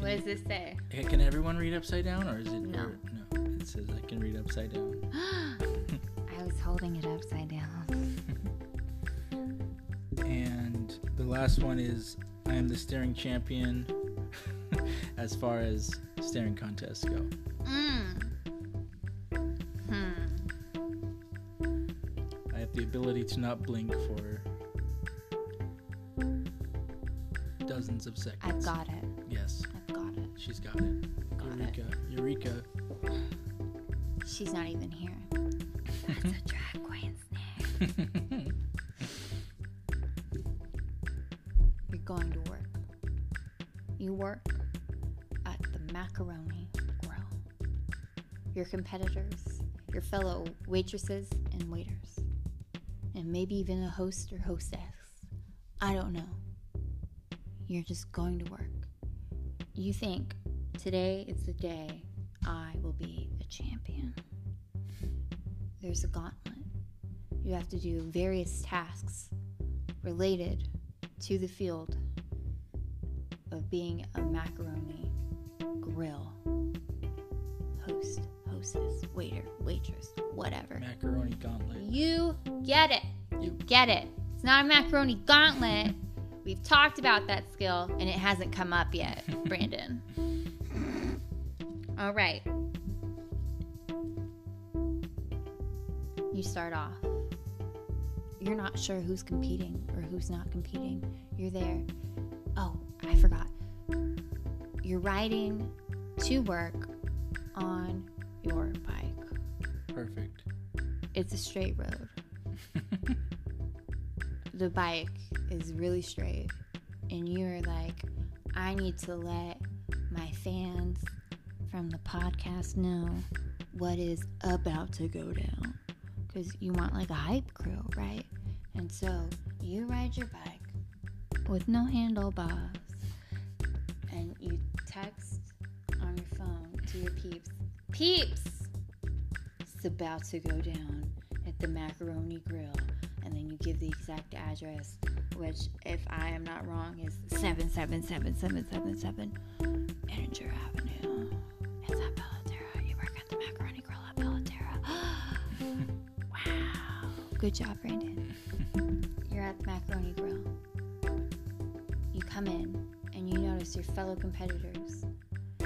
What does this say? Can everyone read upside down, or is it? No. or- no. It says I can read upside down. (gasps) (laughs) I was holding it upside down. And the last one is I am the staring champion as far as staring contests go. Mm. Hmm. I have the ability to not blink for dozens of seconds. I've got it. Yes, I've got it. she's got it. Got it. Eureka. Eureka. She's not even here. Your competitors, your fellow waitresses and waiters, and maybe even a host or hostess. I don't know. You're just going to work. You think today is the day I will be a champion. There's a gauntlet. You have to do various tasks related to the field of being a macaroni grill host, hostess, waiter, waitress, whatever. Macaroni gauntlet. You get it. You get it. It's not a macaroni gauntlet. We've talked about that skill and it hasn't come up yet, (laughs) Brandon. All right. You start off. You're not sure who's competing or who's not competing. You're there. Oh, I forgot. You're riding to work on your bike. Perfect. It's a straight road. (laughs) the bike is really straight and you're like i need to let my fans from the podcast know what is about to go down because you want like a hype crew right and so you ride your bike with no handlebars and you text on your phone to your peeps peeps it's about to go down at the macaroni grill and then you give the exact address which if i am not wrong is 77777 Edinger avenue it's at Bella Terra. you work at the macaroni grill at Bella Terra. (gasps) wow good job brandon (laughs) you're at the macaroni grill you come in and you notice your fellow competitors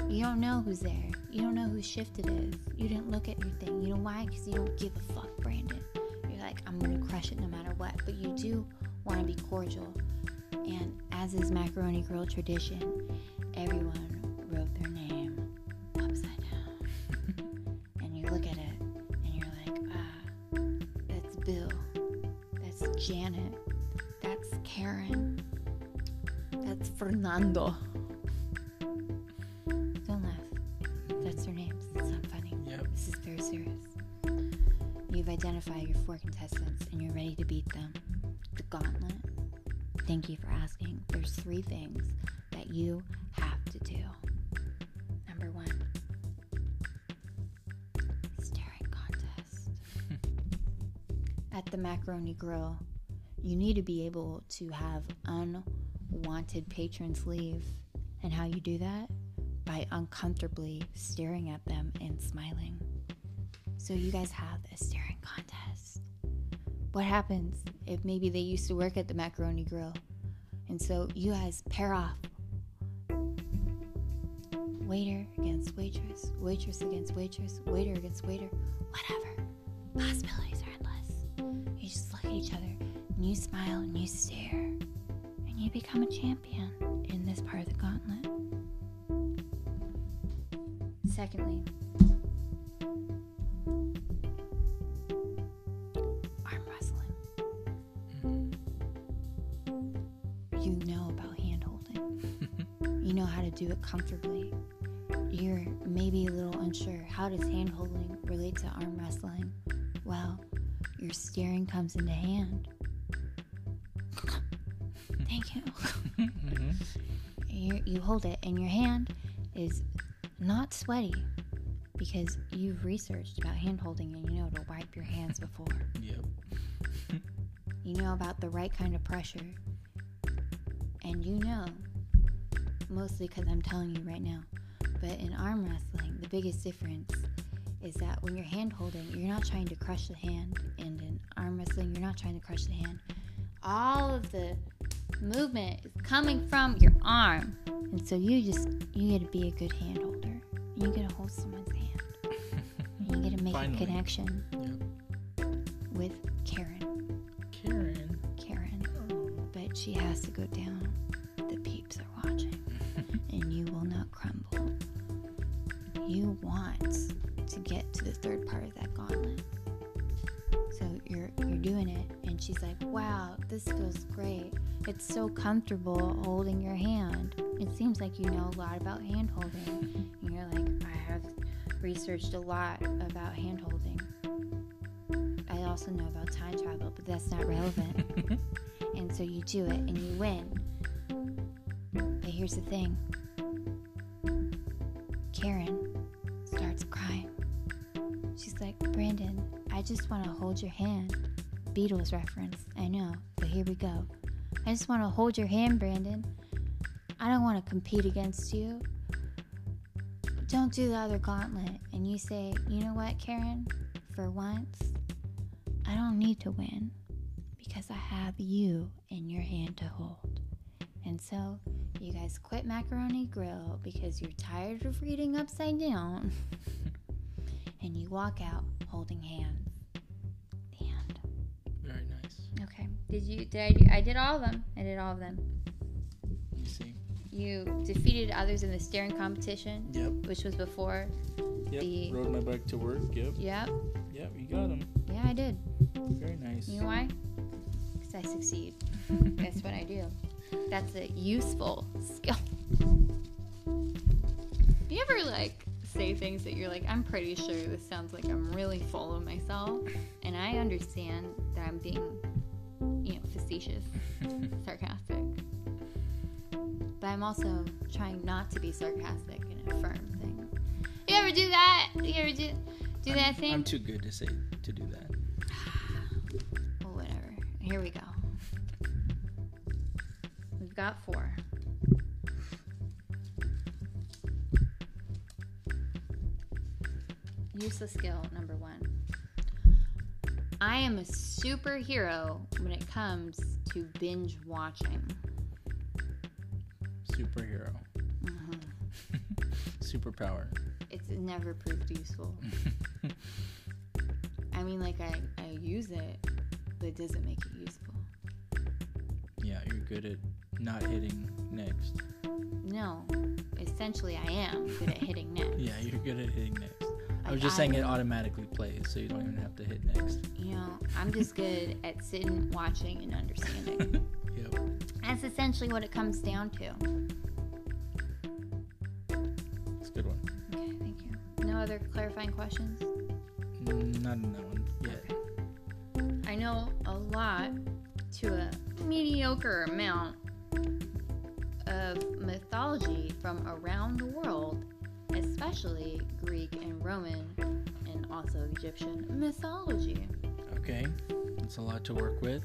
you don't know who's there. You don't know whose shift it is. You didn't look at your thing. You know why? Because you don't give a fuck, Brandon. You're like, I'm gonna crush it no matter what. But you do want to be cordial. And as is macaroni grill tradition, everyone wrote their name upside down. (laughs) and you look at it and you're like, ah, that's Bill. That's Janet. That's Karen. That's Fernando. Macaroni grill, you need to be able to have unwanted patrons leave. And how you do that? By uncomfortably staring at them and smiling. So you guys have a staring contest. What happens if maybe they used to work at the macaroni grill? And so you guys pair off. Waiter against waitress, waitress against waitress, waiter against waiter, whatever. Possibilities you smile and you stare. And you become a champion in this part of the gauntlet. Secondly, arm wrestling. You know about hand holding. (laughs) you know how to do it comfortably. You're maybe a little unsure. How does hand holding relate to arm wrestling? Well, your steering comes into hand. You, you hold it, and your hand is not sweaty because you've researched about hand holding and you know to wipe your hands before. Yep. (laughs) You know about the right kind of pressure. And you know, mostly because I'm telling you right now, but in arm wrestling, the biggest difference is that when you're hand holding, you're not trying to crush the hand. And in arm wrestling, you're not trying to crush the hand. All of the movement is coming from your arm. And so you just, you get to be a good hand holder. You get to hold someone's hand. And you get to make Finally. a connection Yep. with Karen. Karen. Karen. Oh. But she has to go down. The peeps are watching. (laughs) and you will not crumble. You want to get to the third part of that gauntlet. So you're you're doing it and she's like, "Wow, this feels great. It's so comfortable holding your hand. It seems like you know a lot about hand holding." And you're like, "I have researched a lot about hand holding. I also know about time travel, but that's not relevant." (laughs) And so you do it and you win. But here's the thing Karen starts crying. She's like, Brandon, I just want to hold your hand. Beatles reference, I know, but here we go. I just want to hold your hand, Brandon. I don't want to compete against you. Don't do the other gauntlet. And you say, you know what, Karen? For once, I don't need to win because I have you in your hand to hold. And so you guys quit Macaroni Grill because you're tired of reading upside down. (laughs) and you walk out holding hands. Did you did I do I did all of them. I did all of them. You see. You defeated others in the staring competition, Yep. which was before. Yep. The- Rode my bike to work. Yep. Yep. Yep. You got them. Yeah, I did. Very nice. You know why? Because I succeed. (laughs) That's what I do. That's a useful skill. You ever like say things that you're like, I'm pretty sure this sounds like I'm really full of myself, and I understand that I'm being, facetious, (laughs) sarcastic, but I'm also trying not to be sarcastic and affirm things. You ever do that? You ever do do that I'm, thing? I'm too good to say to do that. (sighs) Well, whatever. Here we go. We've got four. Useless skill number one. I am a superhero when it comes to binge watching. Superhero. Mhm. (laughs) Superpower. It's never proved useful. (laughs) I mean, like, I, I use it, but it doesn't make it useful. yeah, you're good at not hitting next. No, essentially, I am good at hitting next. (laughs) Yeah, you're good at hitting next. I was just I- saying it automatically plays, so you don't even have to hit next. You know, I'm just good at sitting, watching, and understanding. (laughs) Yep. That's essentially what it comes down to. It's a good one. Okay, thank you. No other clarifying questions? Mm, Not in that one yet. I know a lot to a mediocre amount of mythology from around the world, especially Greek and Roman and also Egyptian mythology. Okay. It's a lot to work with.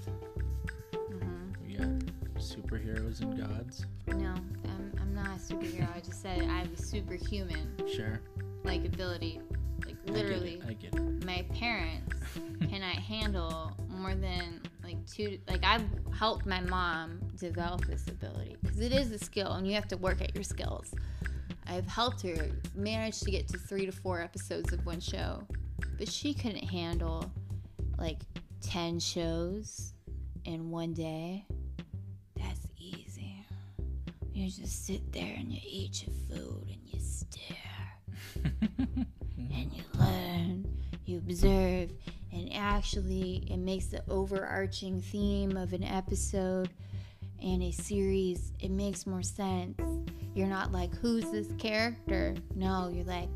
hmm We got superheroes and gods. No, I'm, I'm not a superhero. I just said I have a superhuman Sure. like ability. Like I get it, literally, I get it. my parents (laughs) cannot handle more than like two. Like I've helped my mom develop this ability because it is a skill, and you have to work at your skills. I've helped her manage to get to three to four episodes of one show, but she couldn't handle like ten shows in one day. That's easy. You just sit there and you eat your food and you stare (laughs) and you learn, you observe, and actually it makes the overarching theme of an episode and a series, it makes more sense. You're not like, who's this character? No, you're like,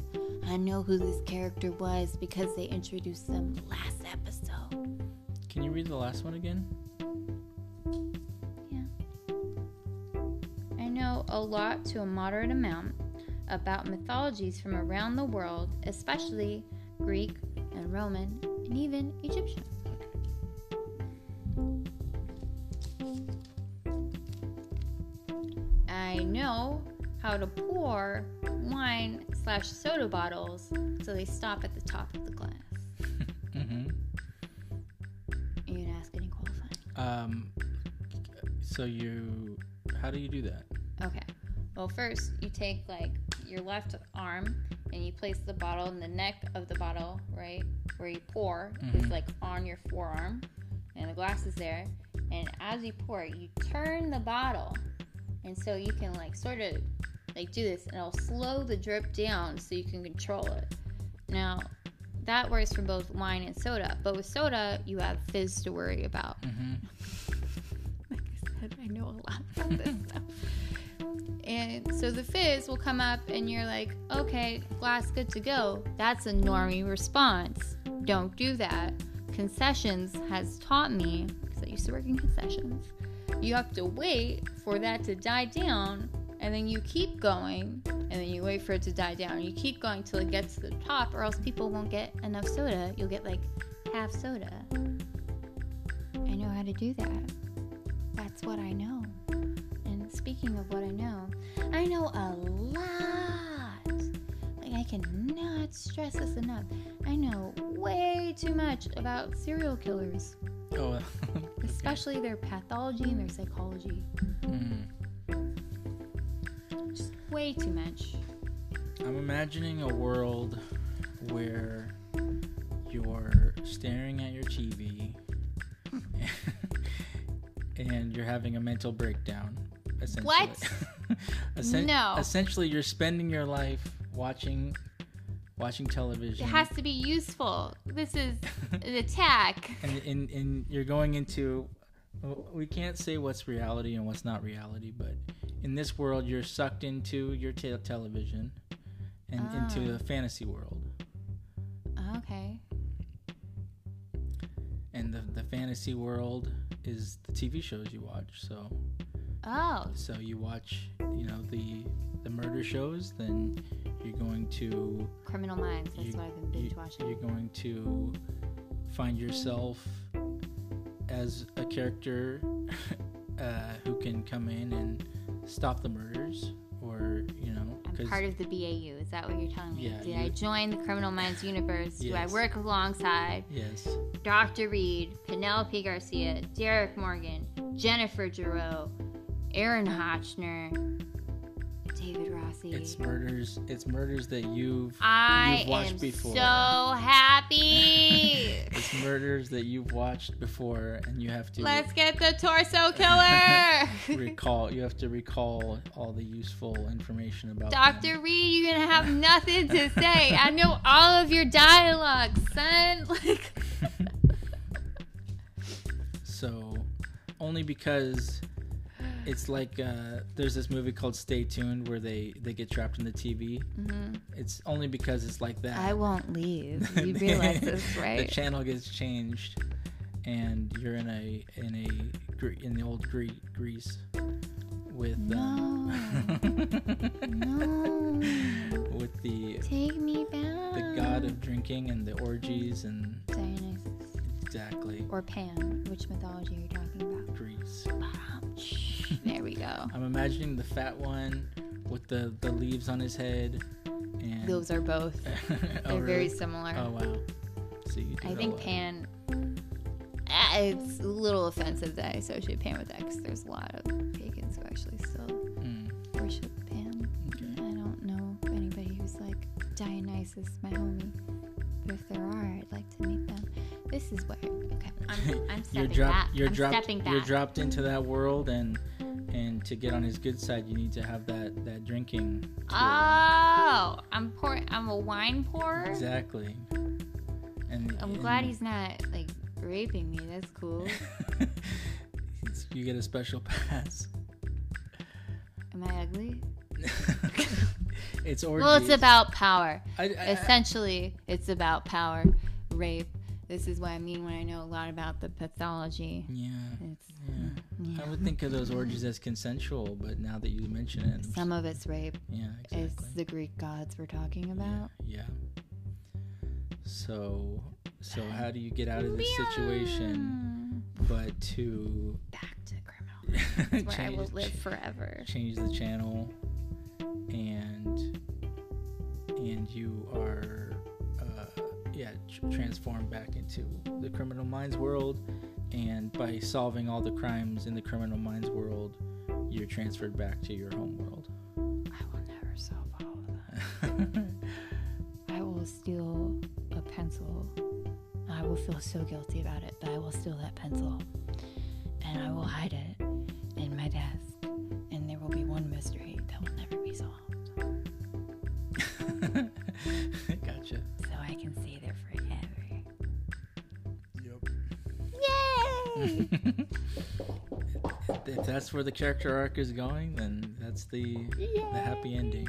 I know who this character was because they introduced them last episode. Can you read the last one again? Yeah. I know a lot to a moderate amount about mythologies from around the world, especially Greek and Roman and even Egyptian. I know how to pour wine slash soda bottles so they stop at the top of the glass. (laughs) mm-hmm. Are you gonna ask any qualifying? Um. So you, how do you do that? Okay. Well, first you take like your left arm and you place the bottle in the neck of the bottle, right where you pour is Mhm. like on your forearm, and the glass is there. And as you pour you turn the bottle, and so you can like sort of like do this, and it'll slow the drip down so you can control it. Now. That works for both wine and soda, but with soda, you have fizz to worry about. hmm (laughs) like I said, I know a lot about this (laughs) stuff. And so the fizz will come up, and you're like, okay, glass good to go. That's a normie response. Don't do that. Concessions has taught me, because I used to work in concessions, you have to wait for that to die down, and then you keep going, and then you wait for it to die down. You keep going till it gets to the top, or else people won't get enough soda. You'll get like half soda. I know how to do that. That's what I know. And speaking of what I know, I know a lot. Like, I cannot stress this enough. I know way too much about serial killers, Oh. (laughs) especially their pathology and their psychology. Mm. Just way too much. I'm imagining a world where you're staring at your TV (laughs) and you're having a mental breakdown. Essentially. What? (laughs) Essen- No. Essentially, you're spending your life watching watching television. It has to be useful. This is (laughs) an attack. and, and, and you're going into we can't say what's reality and what's not reality but in this world you're sucked into your te- television and into Ah. a fantasy world Okay. and the, the fantasy world is the tv shows you watch so Oh, so you watch you know the the murder shows then you're going to Criminal Minds. That's you- what I've been binge watching. you're going to find yourself as a character (laughs) uh, who can come in and stop the murders or you know I'm part of the BAU. Is that what you're telling me? Yeah, Did I join the Criminal Minds universe? Do I work alongside yes Dr. Reid, Penelope Garcia, Derek Morgan, Jennifer Jareau, Aaron Hotchner, It's murders it's murders that you've I you've watched am before. so happy. (laughs) it's murders that you've watched before and you have to Let's get the torso killer. (laughs) recall you have to recall all the useful information about. Dr. Reid, you're gonna have nothing to say. I know all of your dialogue, son. (laughs) Like, So, only because it's like uh, there's this movie called Stay Tuned where they they get trapped in the TV. Mhm. It's only because it's like that. I won't leave. (laughs) You realize this, the channel gets changed, and you're in a in a in the old Gre- Greece with um, (laughs) No. with the Take me back. the god of drinking and the orgies and Dionysus exactly or Pan. Which mythology are you talking about? Greece. There we go. I'm imagining the fat one with the the leaves on his head, and Those are both. (laughs) oh, They're very similar. Oh wow. So you I think Pan. Ah, It's a little offensive that I associate Pan with that because there's a lot of pagans who actually still Mm, worship Pan. okay. I don't know anybody who's like Dionysus, my homie. But if there are, I'd like to meet them. This is where okay, I'm, I'm (laughs) you're dropped. back. You're I'm dropped. stepping back. You're dropped into that world, and and to get on his good side, you need to have that that drinking. tool. Oh, I'm pour. I'm a wine pourer. Exactly. And I'm and glad he's not like raping me. That's cool. (laughs) you get a special pass. Am I ugly? (laughs) it's orgies. Well, it's about power. I, I, Essentially, it's about power, rape. This is what I mean when I know a lot about the pathology. yeah. It's Yeah. Yeah. I would think of those orgies as consensual, but now that you mention it, I'm some of it's rape. Yeah, It's the Greek gods we're talking about. Yeah. So, so how do you get out of this situation, but to Back to criminal (laughs) where I will Change- live forever. change the channel and and you are uh, yeah tr- transformed back into the criminal minds world and by solving all the crimes in the criminal minds world you're transferred back to your home world I will never solve all of that. (laughs) I will steal a pencil. I will feel so guilty about it, but I will steal that pencil and I will hide it in my desk. If that's where the character arc is going then that's the the happy ending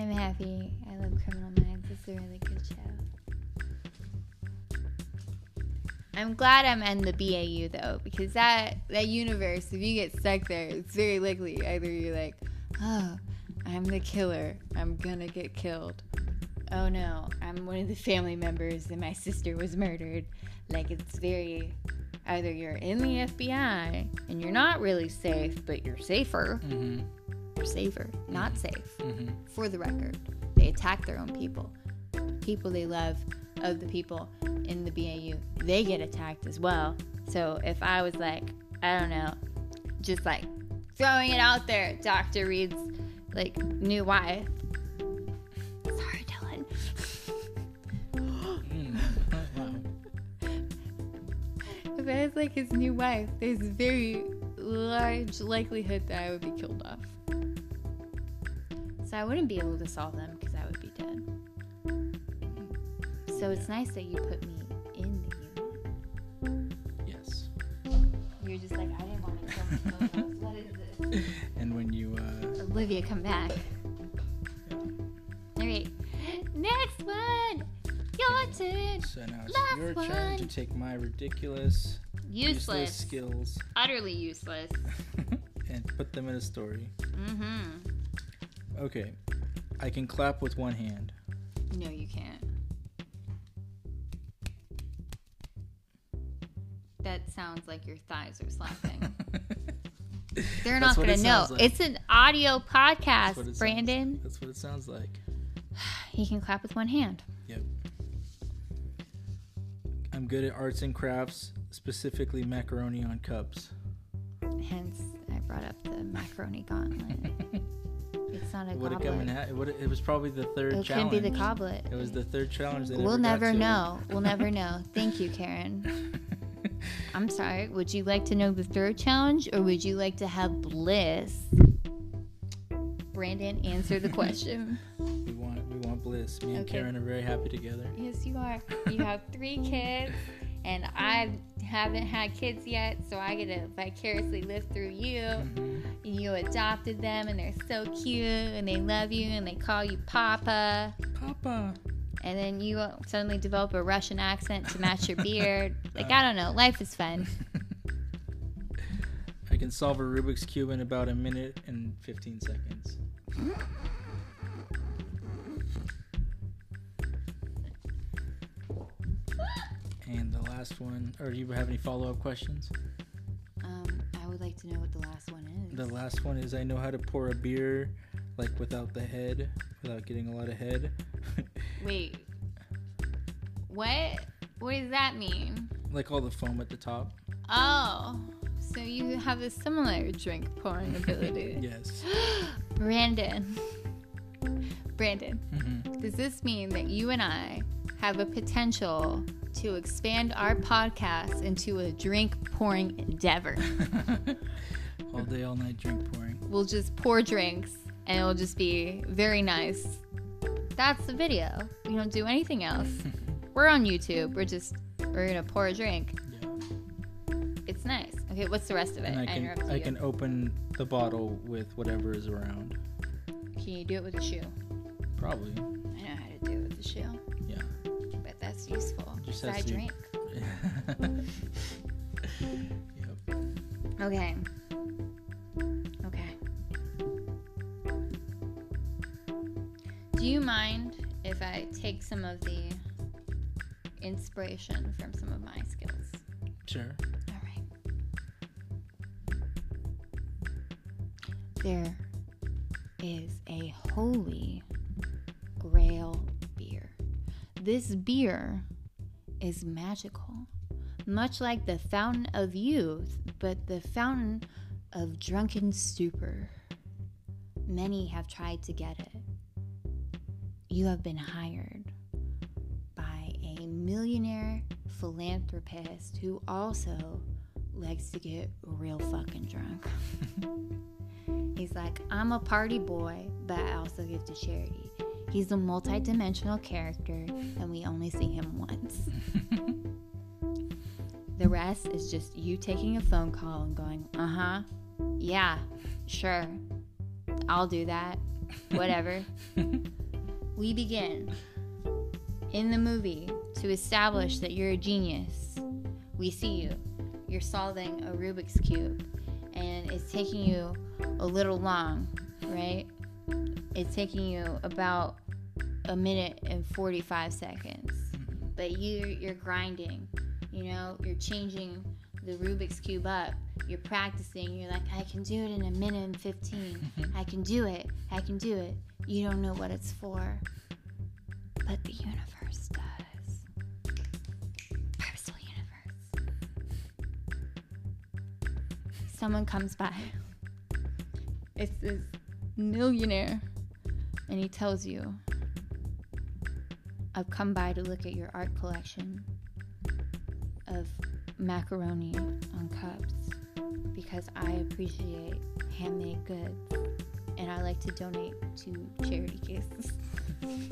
I'm happy. I love Criminal Minds. It's a really good show. I'm glad I'm in the BAU though, because that that universe, if you get stuck there, it's very likely either you're like, oh, I'm the killer. I'm gonna get killed. Oh no, I'm one of the family members and my sister was murdered. Like it's very either you're in the FBI and you're not really safe, but you're safer. mm-hmm. You're safer, not safe Mm-hmm. for the record, they attack their own people. People they love of the people in the BAU, they get attacked as well. So if I was like, I don't know, just like throwing it out there, Dr. Reid's like new wife. Sorry, If I was like his new wife, there's very large likelihood that I would be killed off. So I wouldn't be able to solve them because I would be dead. So it's nice that you put me in the unit. yes You're just like, I didn't want to kill myself. (laughs) what is this? and when you uh Olivia, come back. Turn! So now it's Last your turn to take my ridiculous, Useless. skills Utterly useless. (laughs) and put them in a story. Mm-hmm. Okay, I can clap with one hand. No, you can't. That sounds like your thighs are slapping. (laughs) They're not gonna know. like. It's an audio That's podcast, sounds- Brandon. That's what it sounds like. (sighs) He can clap with one hand. I'm good at arts and crafts, specifically macaroni on cups. Hence, I brought up the macaroni gauntlet. (laughs) It's not a it in? goblet. It, would it was probably the third It could challenge. be the goblet. It was the third challenge. They We'll never know. (laughs) We'll never know. Thank you, Karen. (laughs) I'm sorry. Would you like to know the third challenge or would you like to have bliss? Brandon, answer the question. We want we want bliss. Me and Okay. Karen are very happy together. yes, you are. You (laughs) have three kids, and I haven't had kids yet, so I get to vicariously live through you. Mhm. You adopted them, and they're so cute, and they love you, and they call you Papa. Papa. And then you suddenly develop a Russian accent to match your (laughs) beard. Like, I don't know. Life is fun. (laughs) I can solve a Rubik's cube in about a minute and 15 seconds. And the last one, or do you have any follow up questions? Um, I would like to know what the last one is. The last one is I know how to pour a beer like without the head, without getting a lot of head. (laughs) Wait. What? What does that mean? like all the foam at the top. Oh, so you have a similar drink pouring ability. (laughs) Yes. (gasps) Brandon. Brandon, hmm does this mean that you and I have a potential to expand our podcast into a drink pouring endeavor? (laughs) all day, all night drink pouring. We'll just pour drinks and it'll just be very nice. That's the video. We don't do anything else. (laughs) We're on YouTube. We're just we're gonna pour a drink. Yeah. It's nice. Okay, what's the rest of it? And I can interrupted I can open the bottle with whatever is around. Can you do it with a shoe? Probably. I know how to do it with a shoe, Yeah useful. Just I drink. (laughs) yep. Okay. Okay. Do you mind if I take some of the inspiration from some of my skills? Sure. All right. There is a holy grail this beer is magical, much like the fountain of youth, but the fountain of drunken stupor. Many have tried to get it. You have been hired by a millionaire philanthropist who also likes to get real fucking drunk. (laughs) He's like, I'm a party boy, but I also give to charity. He's a multi-dimensional character, and we only see him once. (laughs) the rest is just you taking a phone call and going, uh huh, yeah, sure, I'll do that, whatever. (laughs) we begin in the movie to establish that you're a genius. We see you. You're solving a Rubik's Cube, and it's taking you a little long, right? It's taking you about a minute and 45 seconds. But you you're grinding. You know, you're changing the Rubik's cube up. You're practicing. You're like, I can do it in a minute and 15. (laughs) I can do it. I can do it. You don't know what it's for. But the universe does. Purposeful universe. Someone comes by. It's this millionaire. And he tells you, I've come by to look at your art collection of macaroni on cups because I appreciate handmade goods and I like to donate to charity cases. (laughs)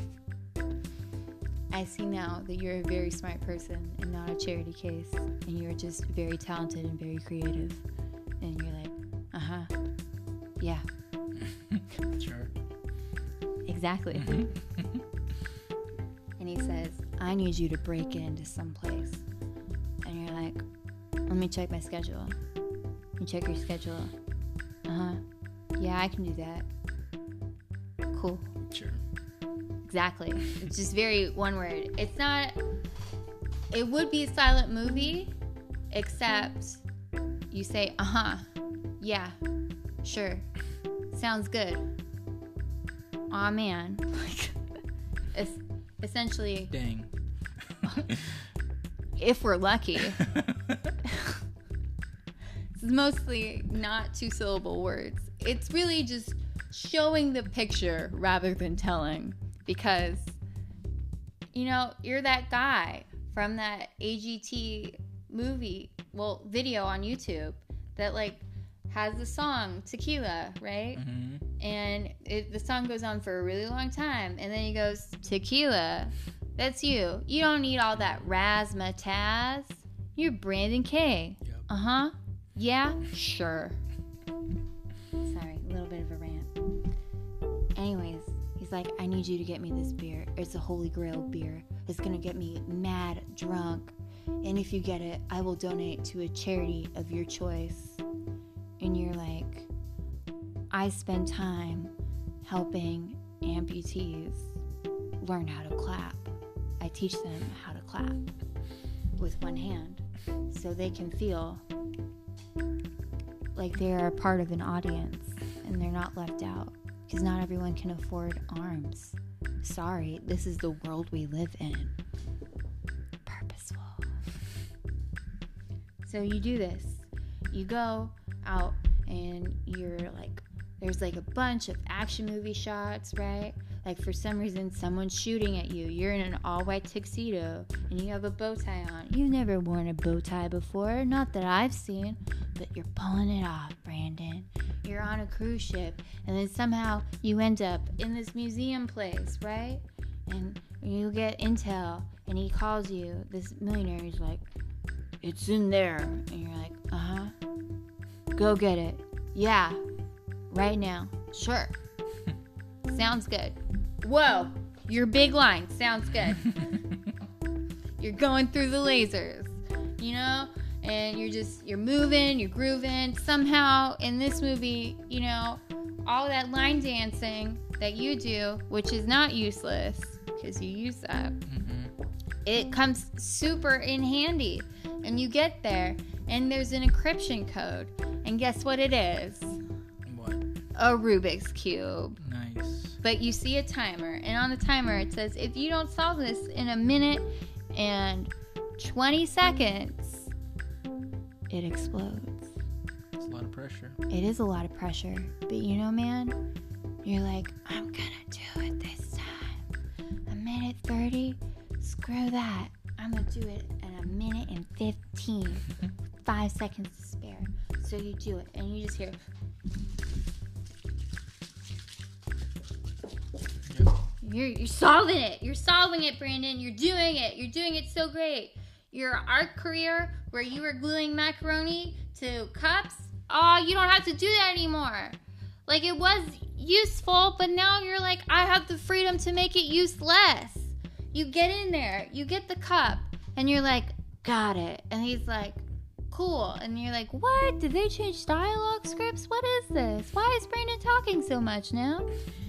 I see now that you're a very smart person and not a charity case, and you're just very talented and very creative. And you're like, uh huh, yeah, (laughs) Sure. exactly. says, I need you to break into some place. And you're like, let me check my schedule. You check your schedule. Uh huh. Yeah, I can do that. Cool. Sure. Exactly. It's just very one word. It's not. It would be a silent movie, except you say, uh huh, yeah, sure, sounds good. Aw, man. (laughs) Like, it's essentially, Dang. (laughs) if we're lucky, (laughs) it's mostly not two syllable words. It's really just showing the picture rather than telling because you know, you're that guy from that AGT movie, well, video on YouTube that like has the song Tequila, right? hmm And it, the song goes on for a really long time, and then he goes Tequila. That's you. You don't need all that razzmatazz. You're Brandon K. Yep. Uh huh. Yeah. Sure. Sorry, a little bit of a rant. Anyways, he's like, I need you to get me this beer. It's a Holy Grail beer. It's gonna get me mad drunk. And if you get it, I will donate to a charity of your choice. And you're like, I spend time helping amputees learn how to clap. I teach them how to clap with one hand so they can feel like they are part of an audience and they're not left out because not everyone can afford arms. Sorry, this is the world we live in. Purposeful. So you do this. You go out and you're like, there's like a bunch of action movie shots, right? Like for some reason, someone's shooting at you. You're in an all white tuxedo and you have a bow tie on. You've never worn a bow tie before, not that I've seen, but you're pulling it off, Brandon. You're on a cruise ship, and then somehow you end up in this museum place, right? And you get intel, and he calls you, this millionaire, he's like, It's in there. And you're like, Uh huh. Go get it. Yeah. Right now. Sure. (laughs) Sounds good. Whoa. Your big line. Sounds good. (laughs) you're going through the lasers, you know? And you're just, you're moving, you're grooving. Somehow in this movie, you know, all that line dancing that you do, which is not useless because you use that, hmm it comes super in handy. And you get there, and there's an encryption code. And guess what it is? What? a Rubik's Cube. Nice. But you see a timer, and on the timer it says if you don't solve this in a minute and 20 seconds, it explodes. It's a lot of pressure. It is a lot of pressure, but you know, man, you're like, I'm gonna do it this time. A minute 30? Screw that. I'm gonna do it in a minute and 15. (laughs) Five seconds to spare. So you do it, and you just hear, You're, you're solving it. You're solving it, Brandon. You're doing it. You're doing it so great. Your art career, where you were gluing macaroni to cups, oh, you don't have to do that anymore. Like it was useful, but now you're like, I have the freedom to make it useless. You get in there, you get the cup, and you're like, got it. And he's like, cool. And you're like, what? Did they change dialogue scripts? What is this? Why is Brandon talking so much now?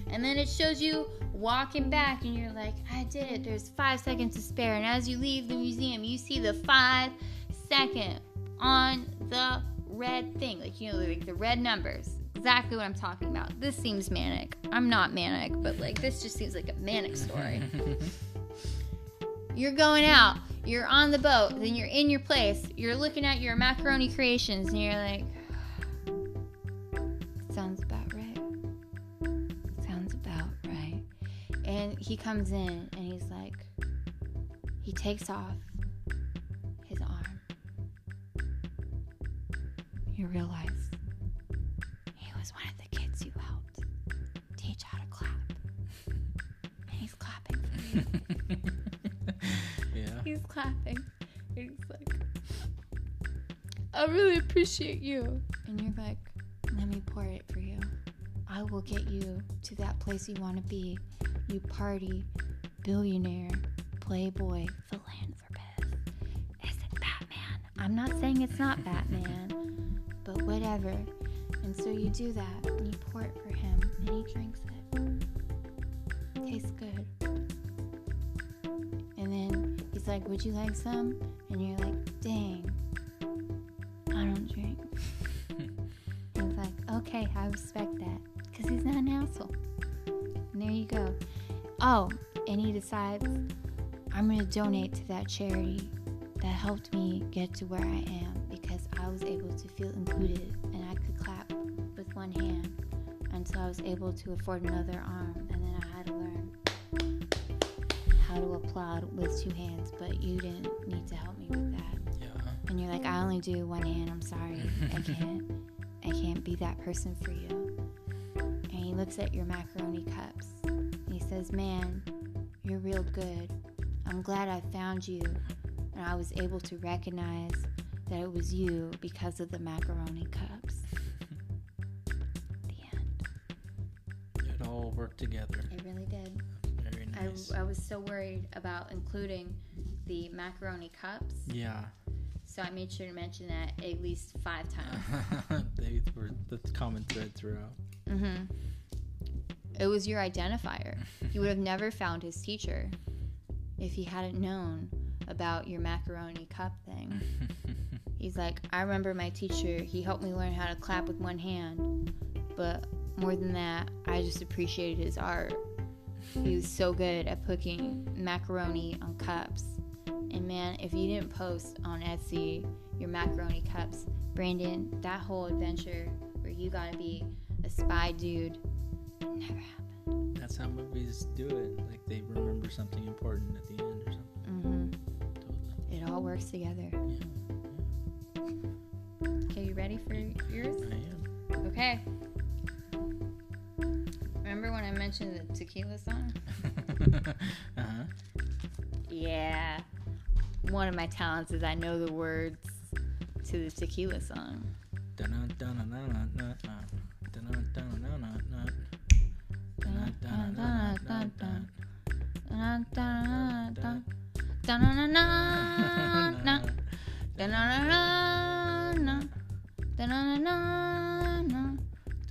And then it shows you walking back, and you're like, I did it. There's five seconds to spare. And as you leave the museum, you see the five second on the red thing. Like, you know, like the red numbers. Exactly what I'm talking about. This seems manic. I'm not manic, but like, this just seems like a manic story. (laughs) You're going out, you're on the boat, then you're in your place, you're looking at your macaroni creations, and you're like, sounds about right. Sounds about right. And he comes in and he's like, he takes off his arm. You realize he was one of the kids you helped teach how to clap. (laughs) And he's clapping for you. (laughs) clapping. And he's like, I really appreciate you. And you're like, let me pour it for you. I will get you to that place you want to be. You party, billionaire, playboy, philanthropist. Is it Batman? I'm not saying it's not Batman, but whatever. And so you do that, and you pour it for him, and he drinks it. Tastes good. And then he's like, Would you like some? And you're like, Dang, I don't drink. (laughs) he's like, Okay, I respect that. Because he's not an asshole. And there you go. Oh, and he decides, I'm going to donate to that charity that helped me get to where I am because I was able to feel included and I could clap with one hand until I was able to afford another arm. How to applaud with two hands, but you didn't need to help me with that. Yeah. And you're like, I only do one hand. I'm sorry. I (laughs) can't. I can't be that person for you. And he looks at your macaroni cups. He says, Man, you're real good. I'm glad I found you. And I was able to recognize that it was you because of the macaroni cups. (laughs) The end. It all worked together. It really did. Very nice. I, I was so worried about including the macaroni cups. yeah. So I made sure to mention that at least five times. (laughs) they were the common thread throughout. hmm It was your identifier. (laughs) You would have never found his teacher if he hadn't known about your macaroni cup thing. (laughs) He's like, I remember my teacher, he helped me learn how to clap with one hand, but more than that, I just appreciated his art. He was so good at putting macaroni on cups. And man, if you didn't post on Etsy your macaroni cups, Brandon, that whole adventure where you gotta be a spy dude never happened. That's how movies do it. Like they remember something important at the end or something. hmm Totally. It all works together. Yeah. Okay, you ready for yours? I am. Okay. Remember when I mentioned the tequila song? uh huh. Yeah. One of my talents is I know the words to the tequila song. Dun,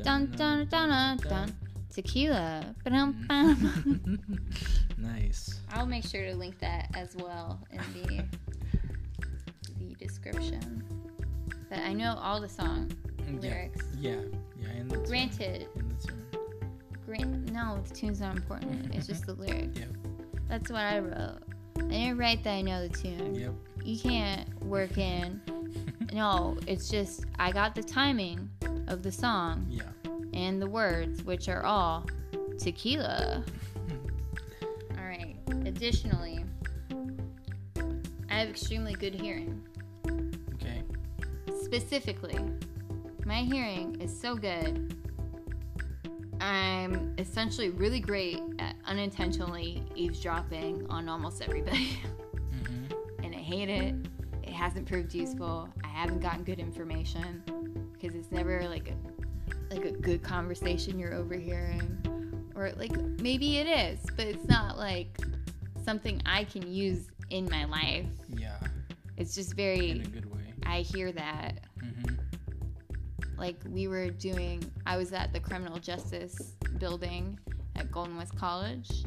dun, dun, dun, dun. Tequila. Ba-dum-bum. (laughs) nice. I'll make sure to link that as well in the the description. But I know all the song Yeah. lyrics. Yeah. Yeah. In the Granted, in Green. No, the tune's not important. It's just the lyric. Yep. That's what I wrote. I didn't write that I know the tune. Yep. You can't work in. (laughs) No, it's just I got the timing of the song Yeah. And the words, which are all tequila. all right. Additionally, I have extremely good hearing. Okay. Specifically, my hearing is so good. I'm essentially really great at unintentionally eavesdropping on almost everybody. (laughs) Mm-hmm. and I hate it. It hasn't proved useful. I haven't gotten good information because it's never like a like a good conversation you're overhearing, or like maybe it is, but it's not like something I can use in my life. Yeah. It's just very In a good way. I hear that. Mm-hmm. Like we were doing, I was at the criminal justice building at Golden West College,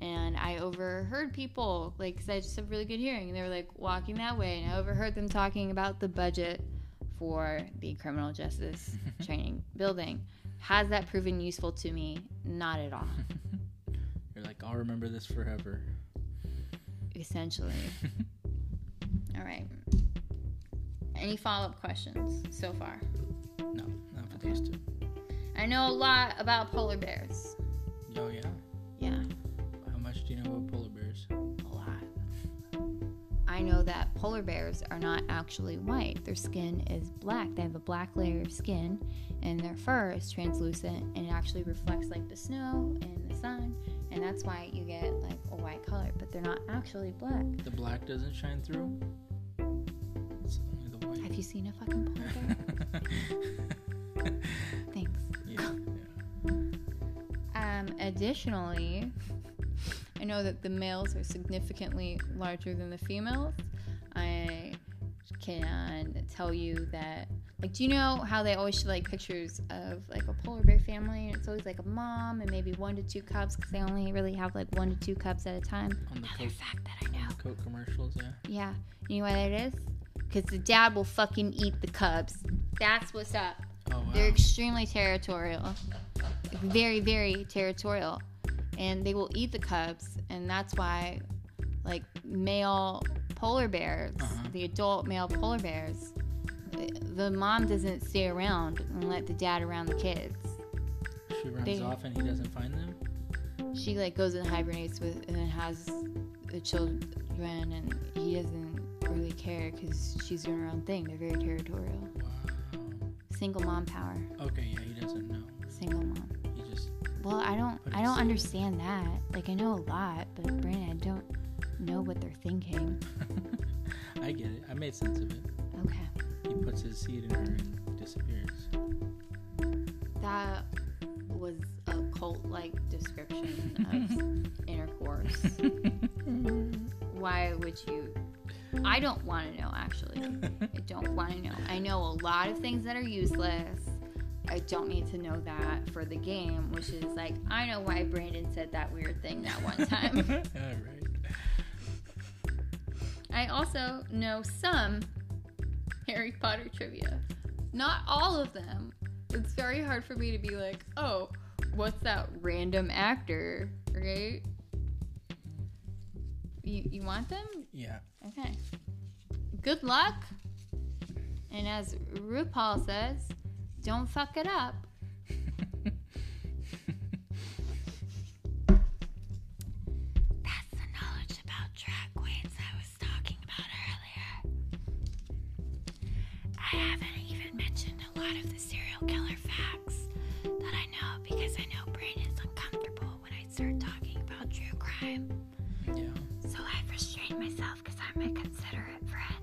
and I overheard people like, cause I just have really good hearing. And they were like walking that way, and I overheard them talking about the budget for the criminal justice (laughs) training building. Has that proven useful to me? Not at all. (laughs) You're like, I'll remember this forever. Essentially. (laughs) All right. Any follow up questions so far? No, not for these two. I know a lot about polar bears. Oh. Yeah. I know that polar bears are not actually white. Their skin is black. They have a black layer of skin, and their fur is translucent and it actually reflects like the snow and the sun. And that's why you get like a white color, but they're not actually black. The black doesn't shine through. It's only the white. Have you seen a fucking polar bear? (laughs) Thanks. yeah. Um, additionally, I know that the males are significantly larger than the females. I can tell you that, like, do you know how they always show like pictures of like a polar bear family, and it's always like a mom and maybe one to two cubs because they only really have like one to two cubs at a time. On the Another Coke, fact that I know. Coke commercials, yeah. Yeah, you know why that is? Because the dad will fucking eat the cubs. That's what's up. Oh wow. They're extremely territorial. Very, very territorial. And they will eat the cubs, and that's why, like, male polar bears, Uh-huh. the adult male polar bears, the- mom doesn't stay around and let the dad around the kids. she runs they- off and he doesn't find them. She, like, goes and hibernates with and has the children, and he doesn't really care because she's doing her own thing. They're very territorial. Wow. Single mom power. Okay, yeah, he doesn't know. Single mom. He just Well, I don't I don't understand that. Like I know a lot, but Brandon, I don't know what they're thinking. (laughs) I get it. I made sense of it. Okay. He puts his seed in her and disappears. That was a cult like description of (laughs) intercourse. Why would you I don't want to know actually. I don't want to know. I know a lot of things that are useless. I don't need to know that for the game, which is like I know why Brandon said that weird thing that one time. (laughs) All right. I also know some Harry Potter trivia. Not all of them. It's very hard for me to be like, oh, what's that random actor, right? You, you want them? Yeah. Okay. Good luck. And as RuPaul says, don't fuck it up. That's the knowledge about drag queens I was talking about earlier. I haven't even mentioned a lot of the serial killer facts that I know because I know Brandon's uncomfortable when I start talking about true crime. yeah. So I've restrained myself because I'm a considerate friend.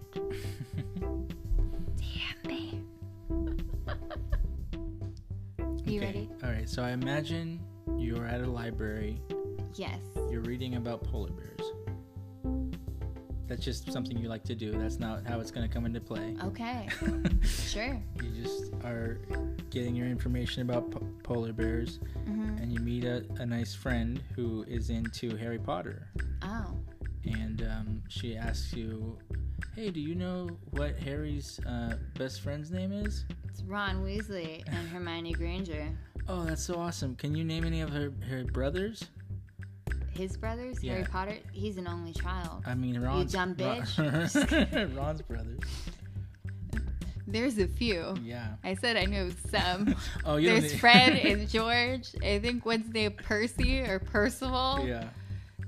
You okay. ready? All right. So I imagine you're at a library. Yes. You're reading about polar bears. That's just something you like to do. That's not how it's going to come into play. Okay. (laughs) Sure. you just are getting your information about po- polar bears, hmm and you meet a, a nice friend who is into Harry Potter. Oh. and um, she asks you, "Hey, do you know what Harry's uh, best friend's name is?" It's Ron Weasley and Hermione Granger. Oh, that's so awesome. Can you name any of her, her brothers? His brothers, Harry Potter, he's an only child. I mean, Ron's. You dumb Ron- (laughs) Ron's brothers. There's a few. Yeah. I said I knew some. (laughs) Oh, you There's Fred and (laughs) George. I think one's named Percy or Percival. yeah.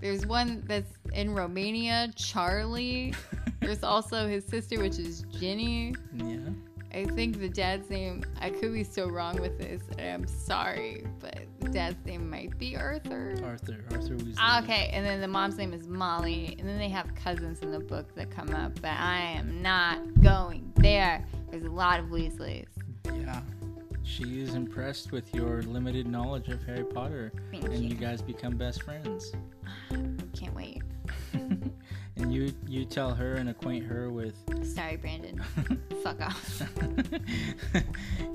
There's one that's in Romania, Charlie. There's also his sister, which is Ginny. Yeah. I think the dad's name, I could be so wrong with this, I'm sorry, but the dad's name might be Arthur. Arthur. Arthur Weasley. Okay, and then the mom's name is Molly, and then they have cousins in the book that come up, but I am not going there. There's a lot of Weasleys. Yeah. She is impressed with your limited knowledge of Harry Potter, Thank and you. you guys become best friends. (sighs) Can't wait. And you you tell her and acquaint her with Sorry, Brandon. (laughs) Fuck off.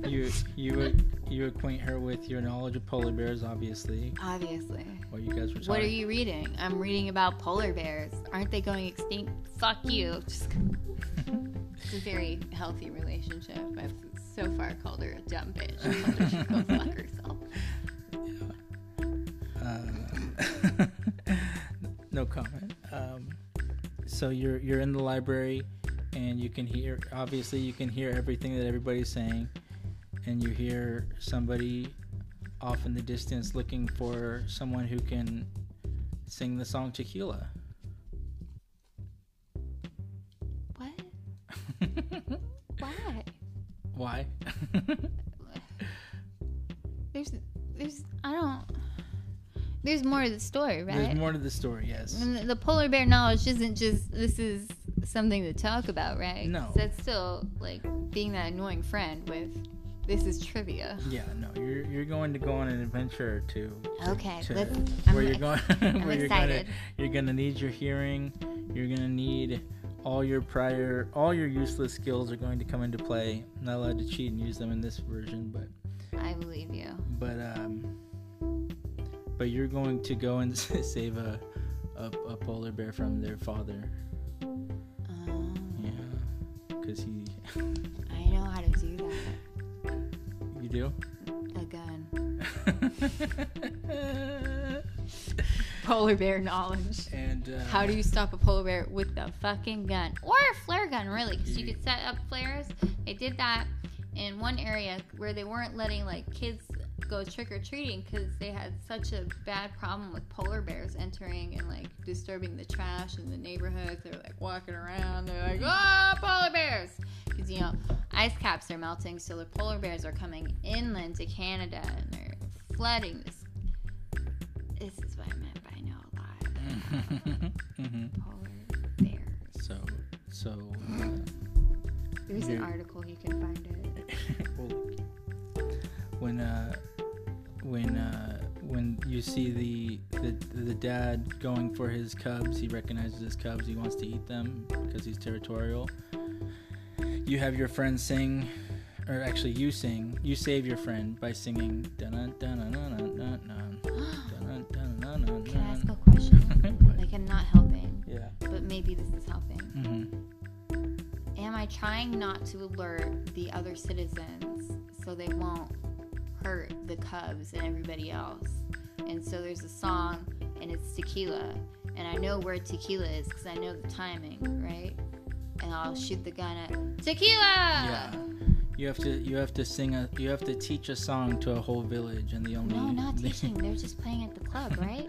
you you you acquaint her with your knowledge of polar bears, obviously. Obviously. What you guys were talking. What are you reading? I'm reading about polar bears. Aren't they going extinct? Fuck you. Just, it's a very healthy relationship. I've so far called her a dumb bitch. I told her she should go (laughs) fuck herself. Uh, (laughs) no comment. So you're you're in the library, and you can hear. Obviously, you can hear everything that everybody's saying, and you hear somebody off in the distance looking for someone who can sing the song Tequila. What? (laughs) Why? Why? (laughs) There's, there's, I don't. There's more to the story, right? There's more to the story. Yes. And the- polar bear knowledge isn't just this is something to talk about, right? No. That's still like being that annoying friend with this is trivia. Yeah. No. You're you're going to go on an adventure or to Okay, to let's. I'm, where you're going (laughs) where you're gonna excited. you're gonna need your hearing you're gonna need all your prior all your useless skills are going to come into play I'm not allowed to cheat and use them in this version but I believe you. but um but you're going to go and (laughs) save a a, a polar bear from their father Um, yeah because he I know how to do that. you do A gun. (laughs) Polar bear knowledge. and uh, How do you stop a polar bear with the fucking gun or a flare gun, really? Because You- could set up flares. They did that in one area where they weren't letting like kids go trick or treating because they had such a bad problem with polar bears entering and like disturbing the trash in the neighborhoods. They're like walking around. They're like, oh, polar bears! Because you know, ice caps are melting, so the polar bears are coming inland to Canada and they're flooding this. This is what I meant by know a lot polar bears. so so uh, There's an article you can find it. (laughs) well, when uh when uh, when you see the, the the dad going for his cubs, he recognizes his cubs. He wants to eat them because he's territorial. You have your friend sing, or actually, you sing. You save your friend by singing. Can I ask a question? (laughs) like I'm not helping. Yeah. But maybe this is helping. Mm-hmm. Am I trying not to alert the other citizens so they won't hurt the cubs and everybody else? And so there's a song and it's tequila, and I know where tequila is because I know the timing, right? And I'll shoot the gun at tequila. yeah you have to you have to sing a you have to teach a song to a whole village and the only No, not (laughs) teaching. They're just playing at the club, right?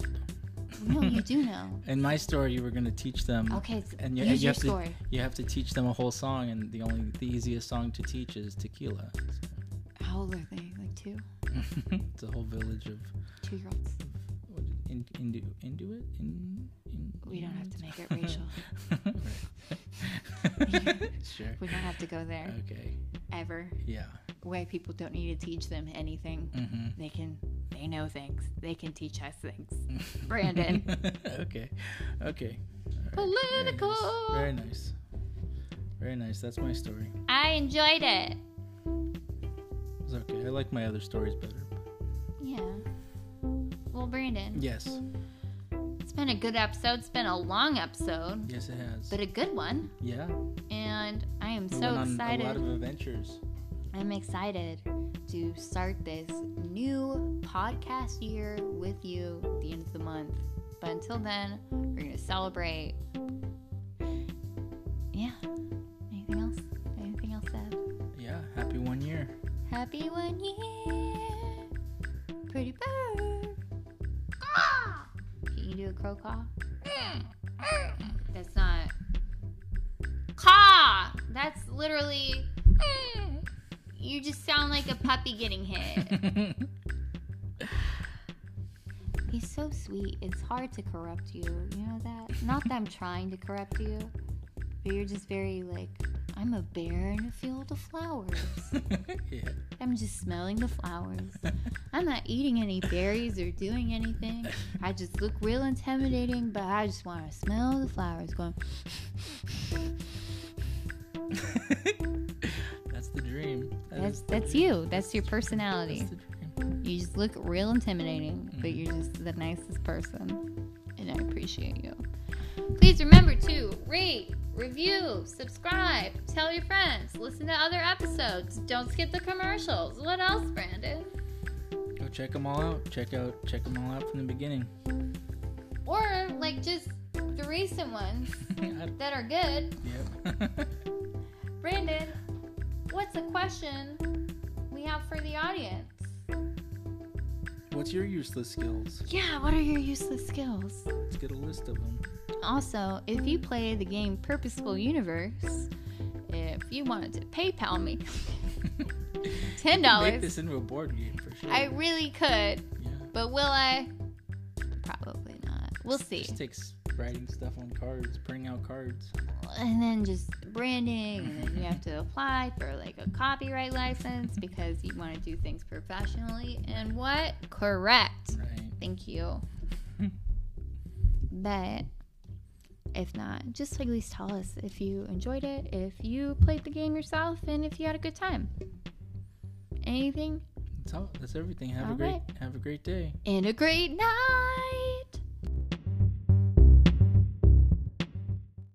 (laughs) no, you do know. In my story, you were going to teach them, Okay, so and you, use you your have to you have to teach them a whole song, and the only the easiest song to teach is tequila. How old are they? Like two? (laughs) it's a whole village of Two year olds. what it, in, Indu, Induit. In, in, We don't have to make it racial. (laughs) (laughs) Sure. We don't have to go there Okay. ever. Yeah. White people don't need to teach them anything. hmm They can, they know things. They can teach us things. Brandon. okay. Okay. Right. Political. Very nice. Very nice. Very nice. That's my story. I enjoyed it. It's okay. I like my other stories better. Yeah. Well, Brandon, Yes. it's been a good episode. It's been a long episode, Yes, it has. but a good one. yeah. And I am We so went on excited. a lot of adventures. I'm excited to start this new podcast year with you at the end of the month. But until then, we're going to celebrate. Yeah. Happy one year. Pretty bird. Caw! Can you do a crow caw? That's not. Caw! That's literally. You just sound like a puppy getting hit. (laughs) He's so sweet. It's hard to corrupt you. You know that? Not that I'm trying to corrupt you, but you're just very like, I'm a bear in a field of flowers. (laughs) yeah. I'm just smelling the flowers. I'm not eating any berries or doing anything. I just look real intimidating, but I just want to smell the flowers going. (laughs) that's the dream. That That's is- that's you. That's your personality. That's the dream. You just look real intimidating, but mm-hmm. you're just the nicest person. And I appreciate you. Please remember to rate, review, subscribe, tell your friends, listen to other episodes. Don't skip the commercials. What else, Brandon? Go check them all out. Check out check them all out from the beginning. Or like just the recent ones (laughs) that are good. yep. (laughs) Brandon, what's a question we have for the audience? What's your useless skills? Yeah, what are your useless skills? Let's get a list of them. Also, if you play the game Purposeful Universe, if you wanted to PayPal me (laughs) ten dollars, Make this into a board game for sure. I really could, yeah. but will I? Probably not. We'll see. Just takes writing stuff on cards, printing out cards. and then just branding and then you have to apply for like a copyright license because you want to do things professionally and what correct Right. thank you (laughs) but if not just at least tell us if you enjoyed it if you played the game yourself and if you had a good time anything That's all. That's everything. Have All a great right. have a great day. and a great night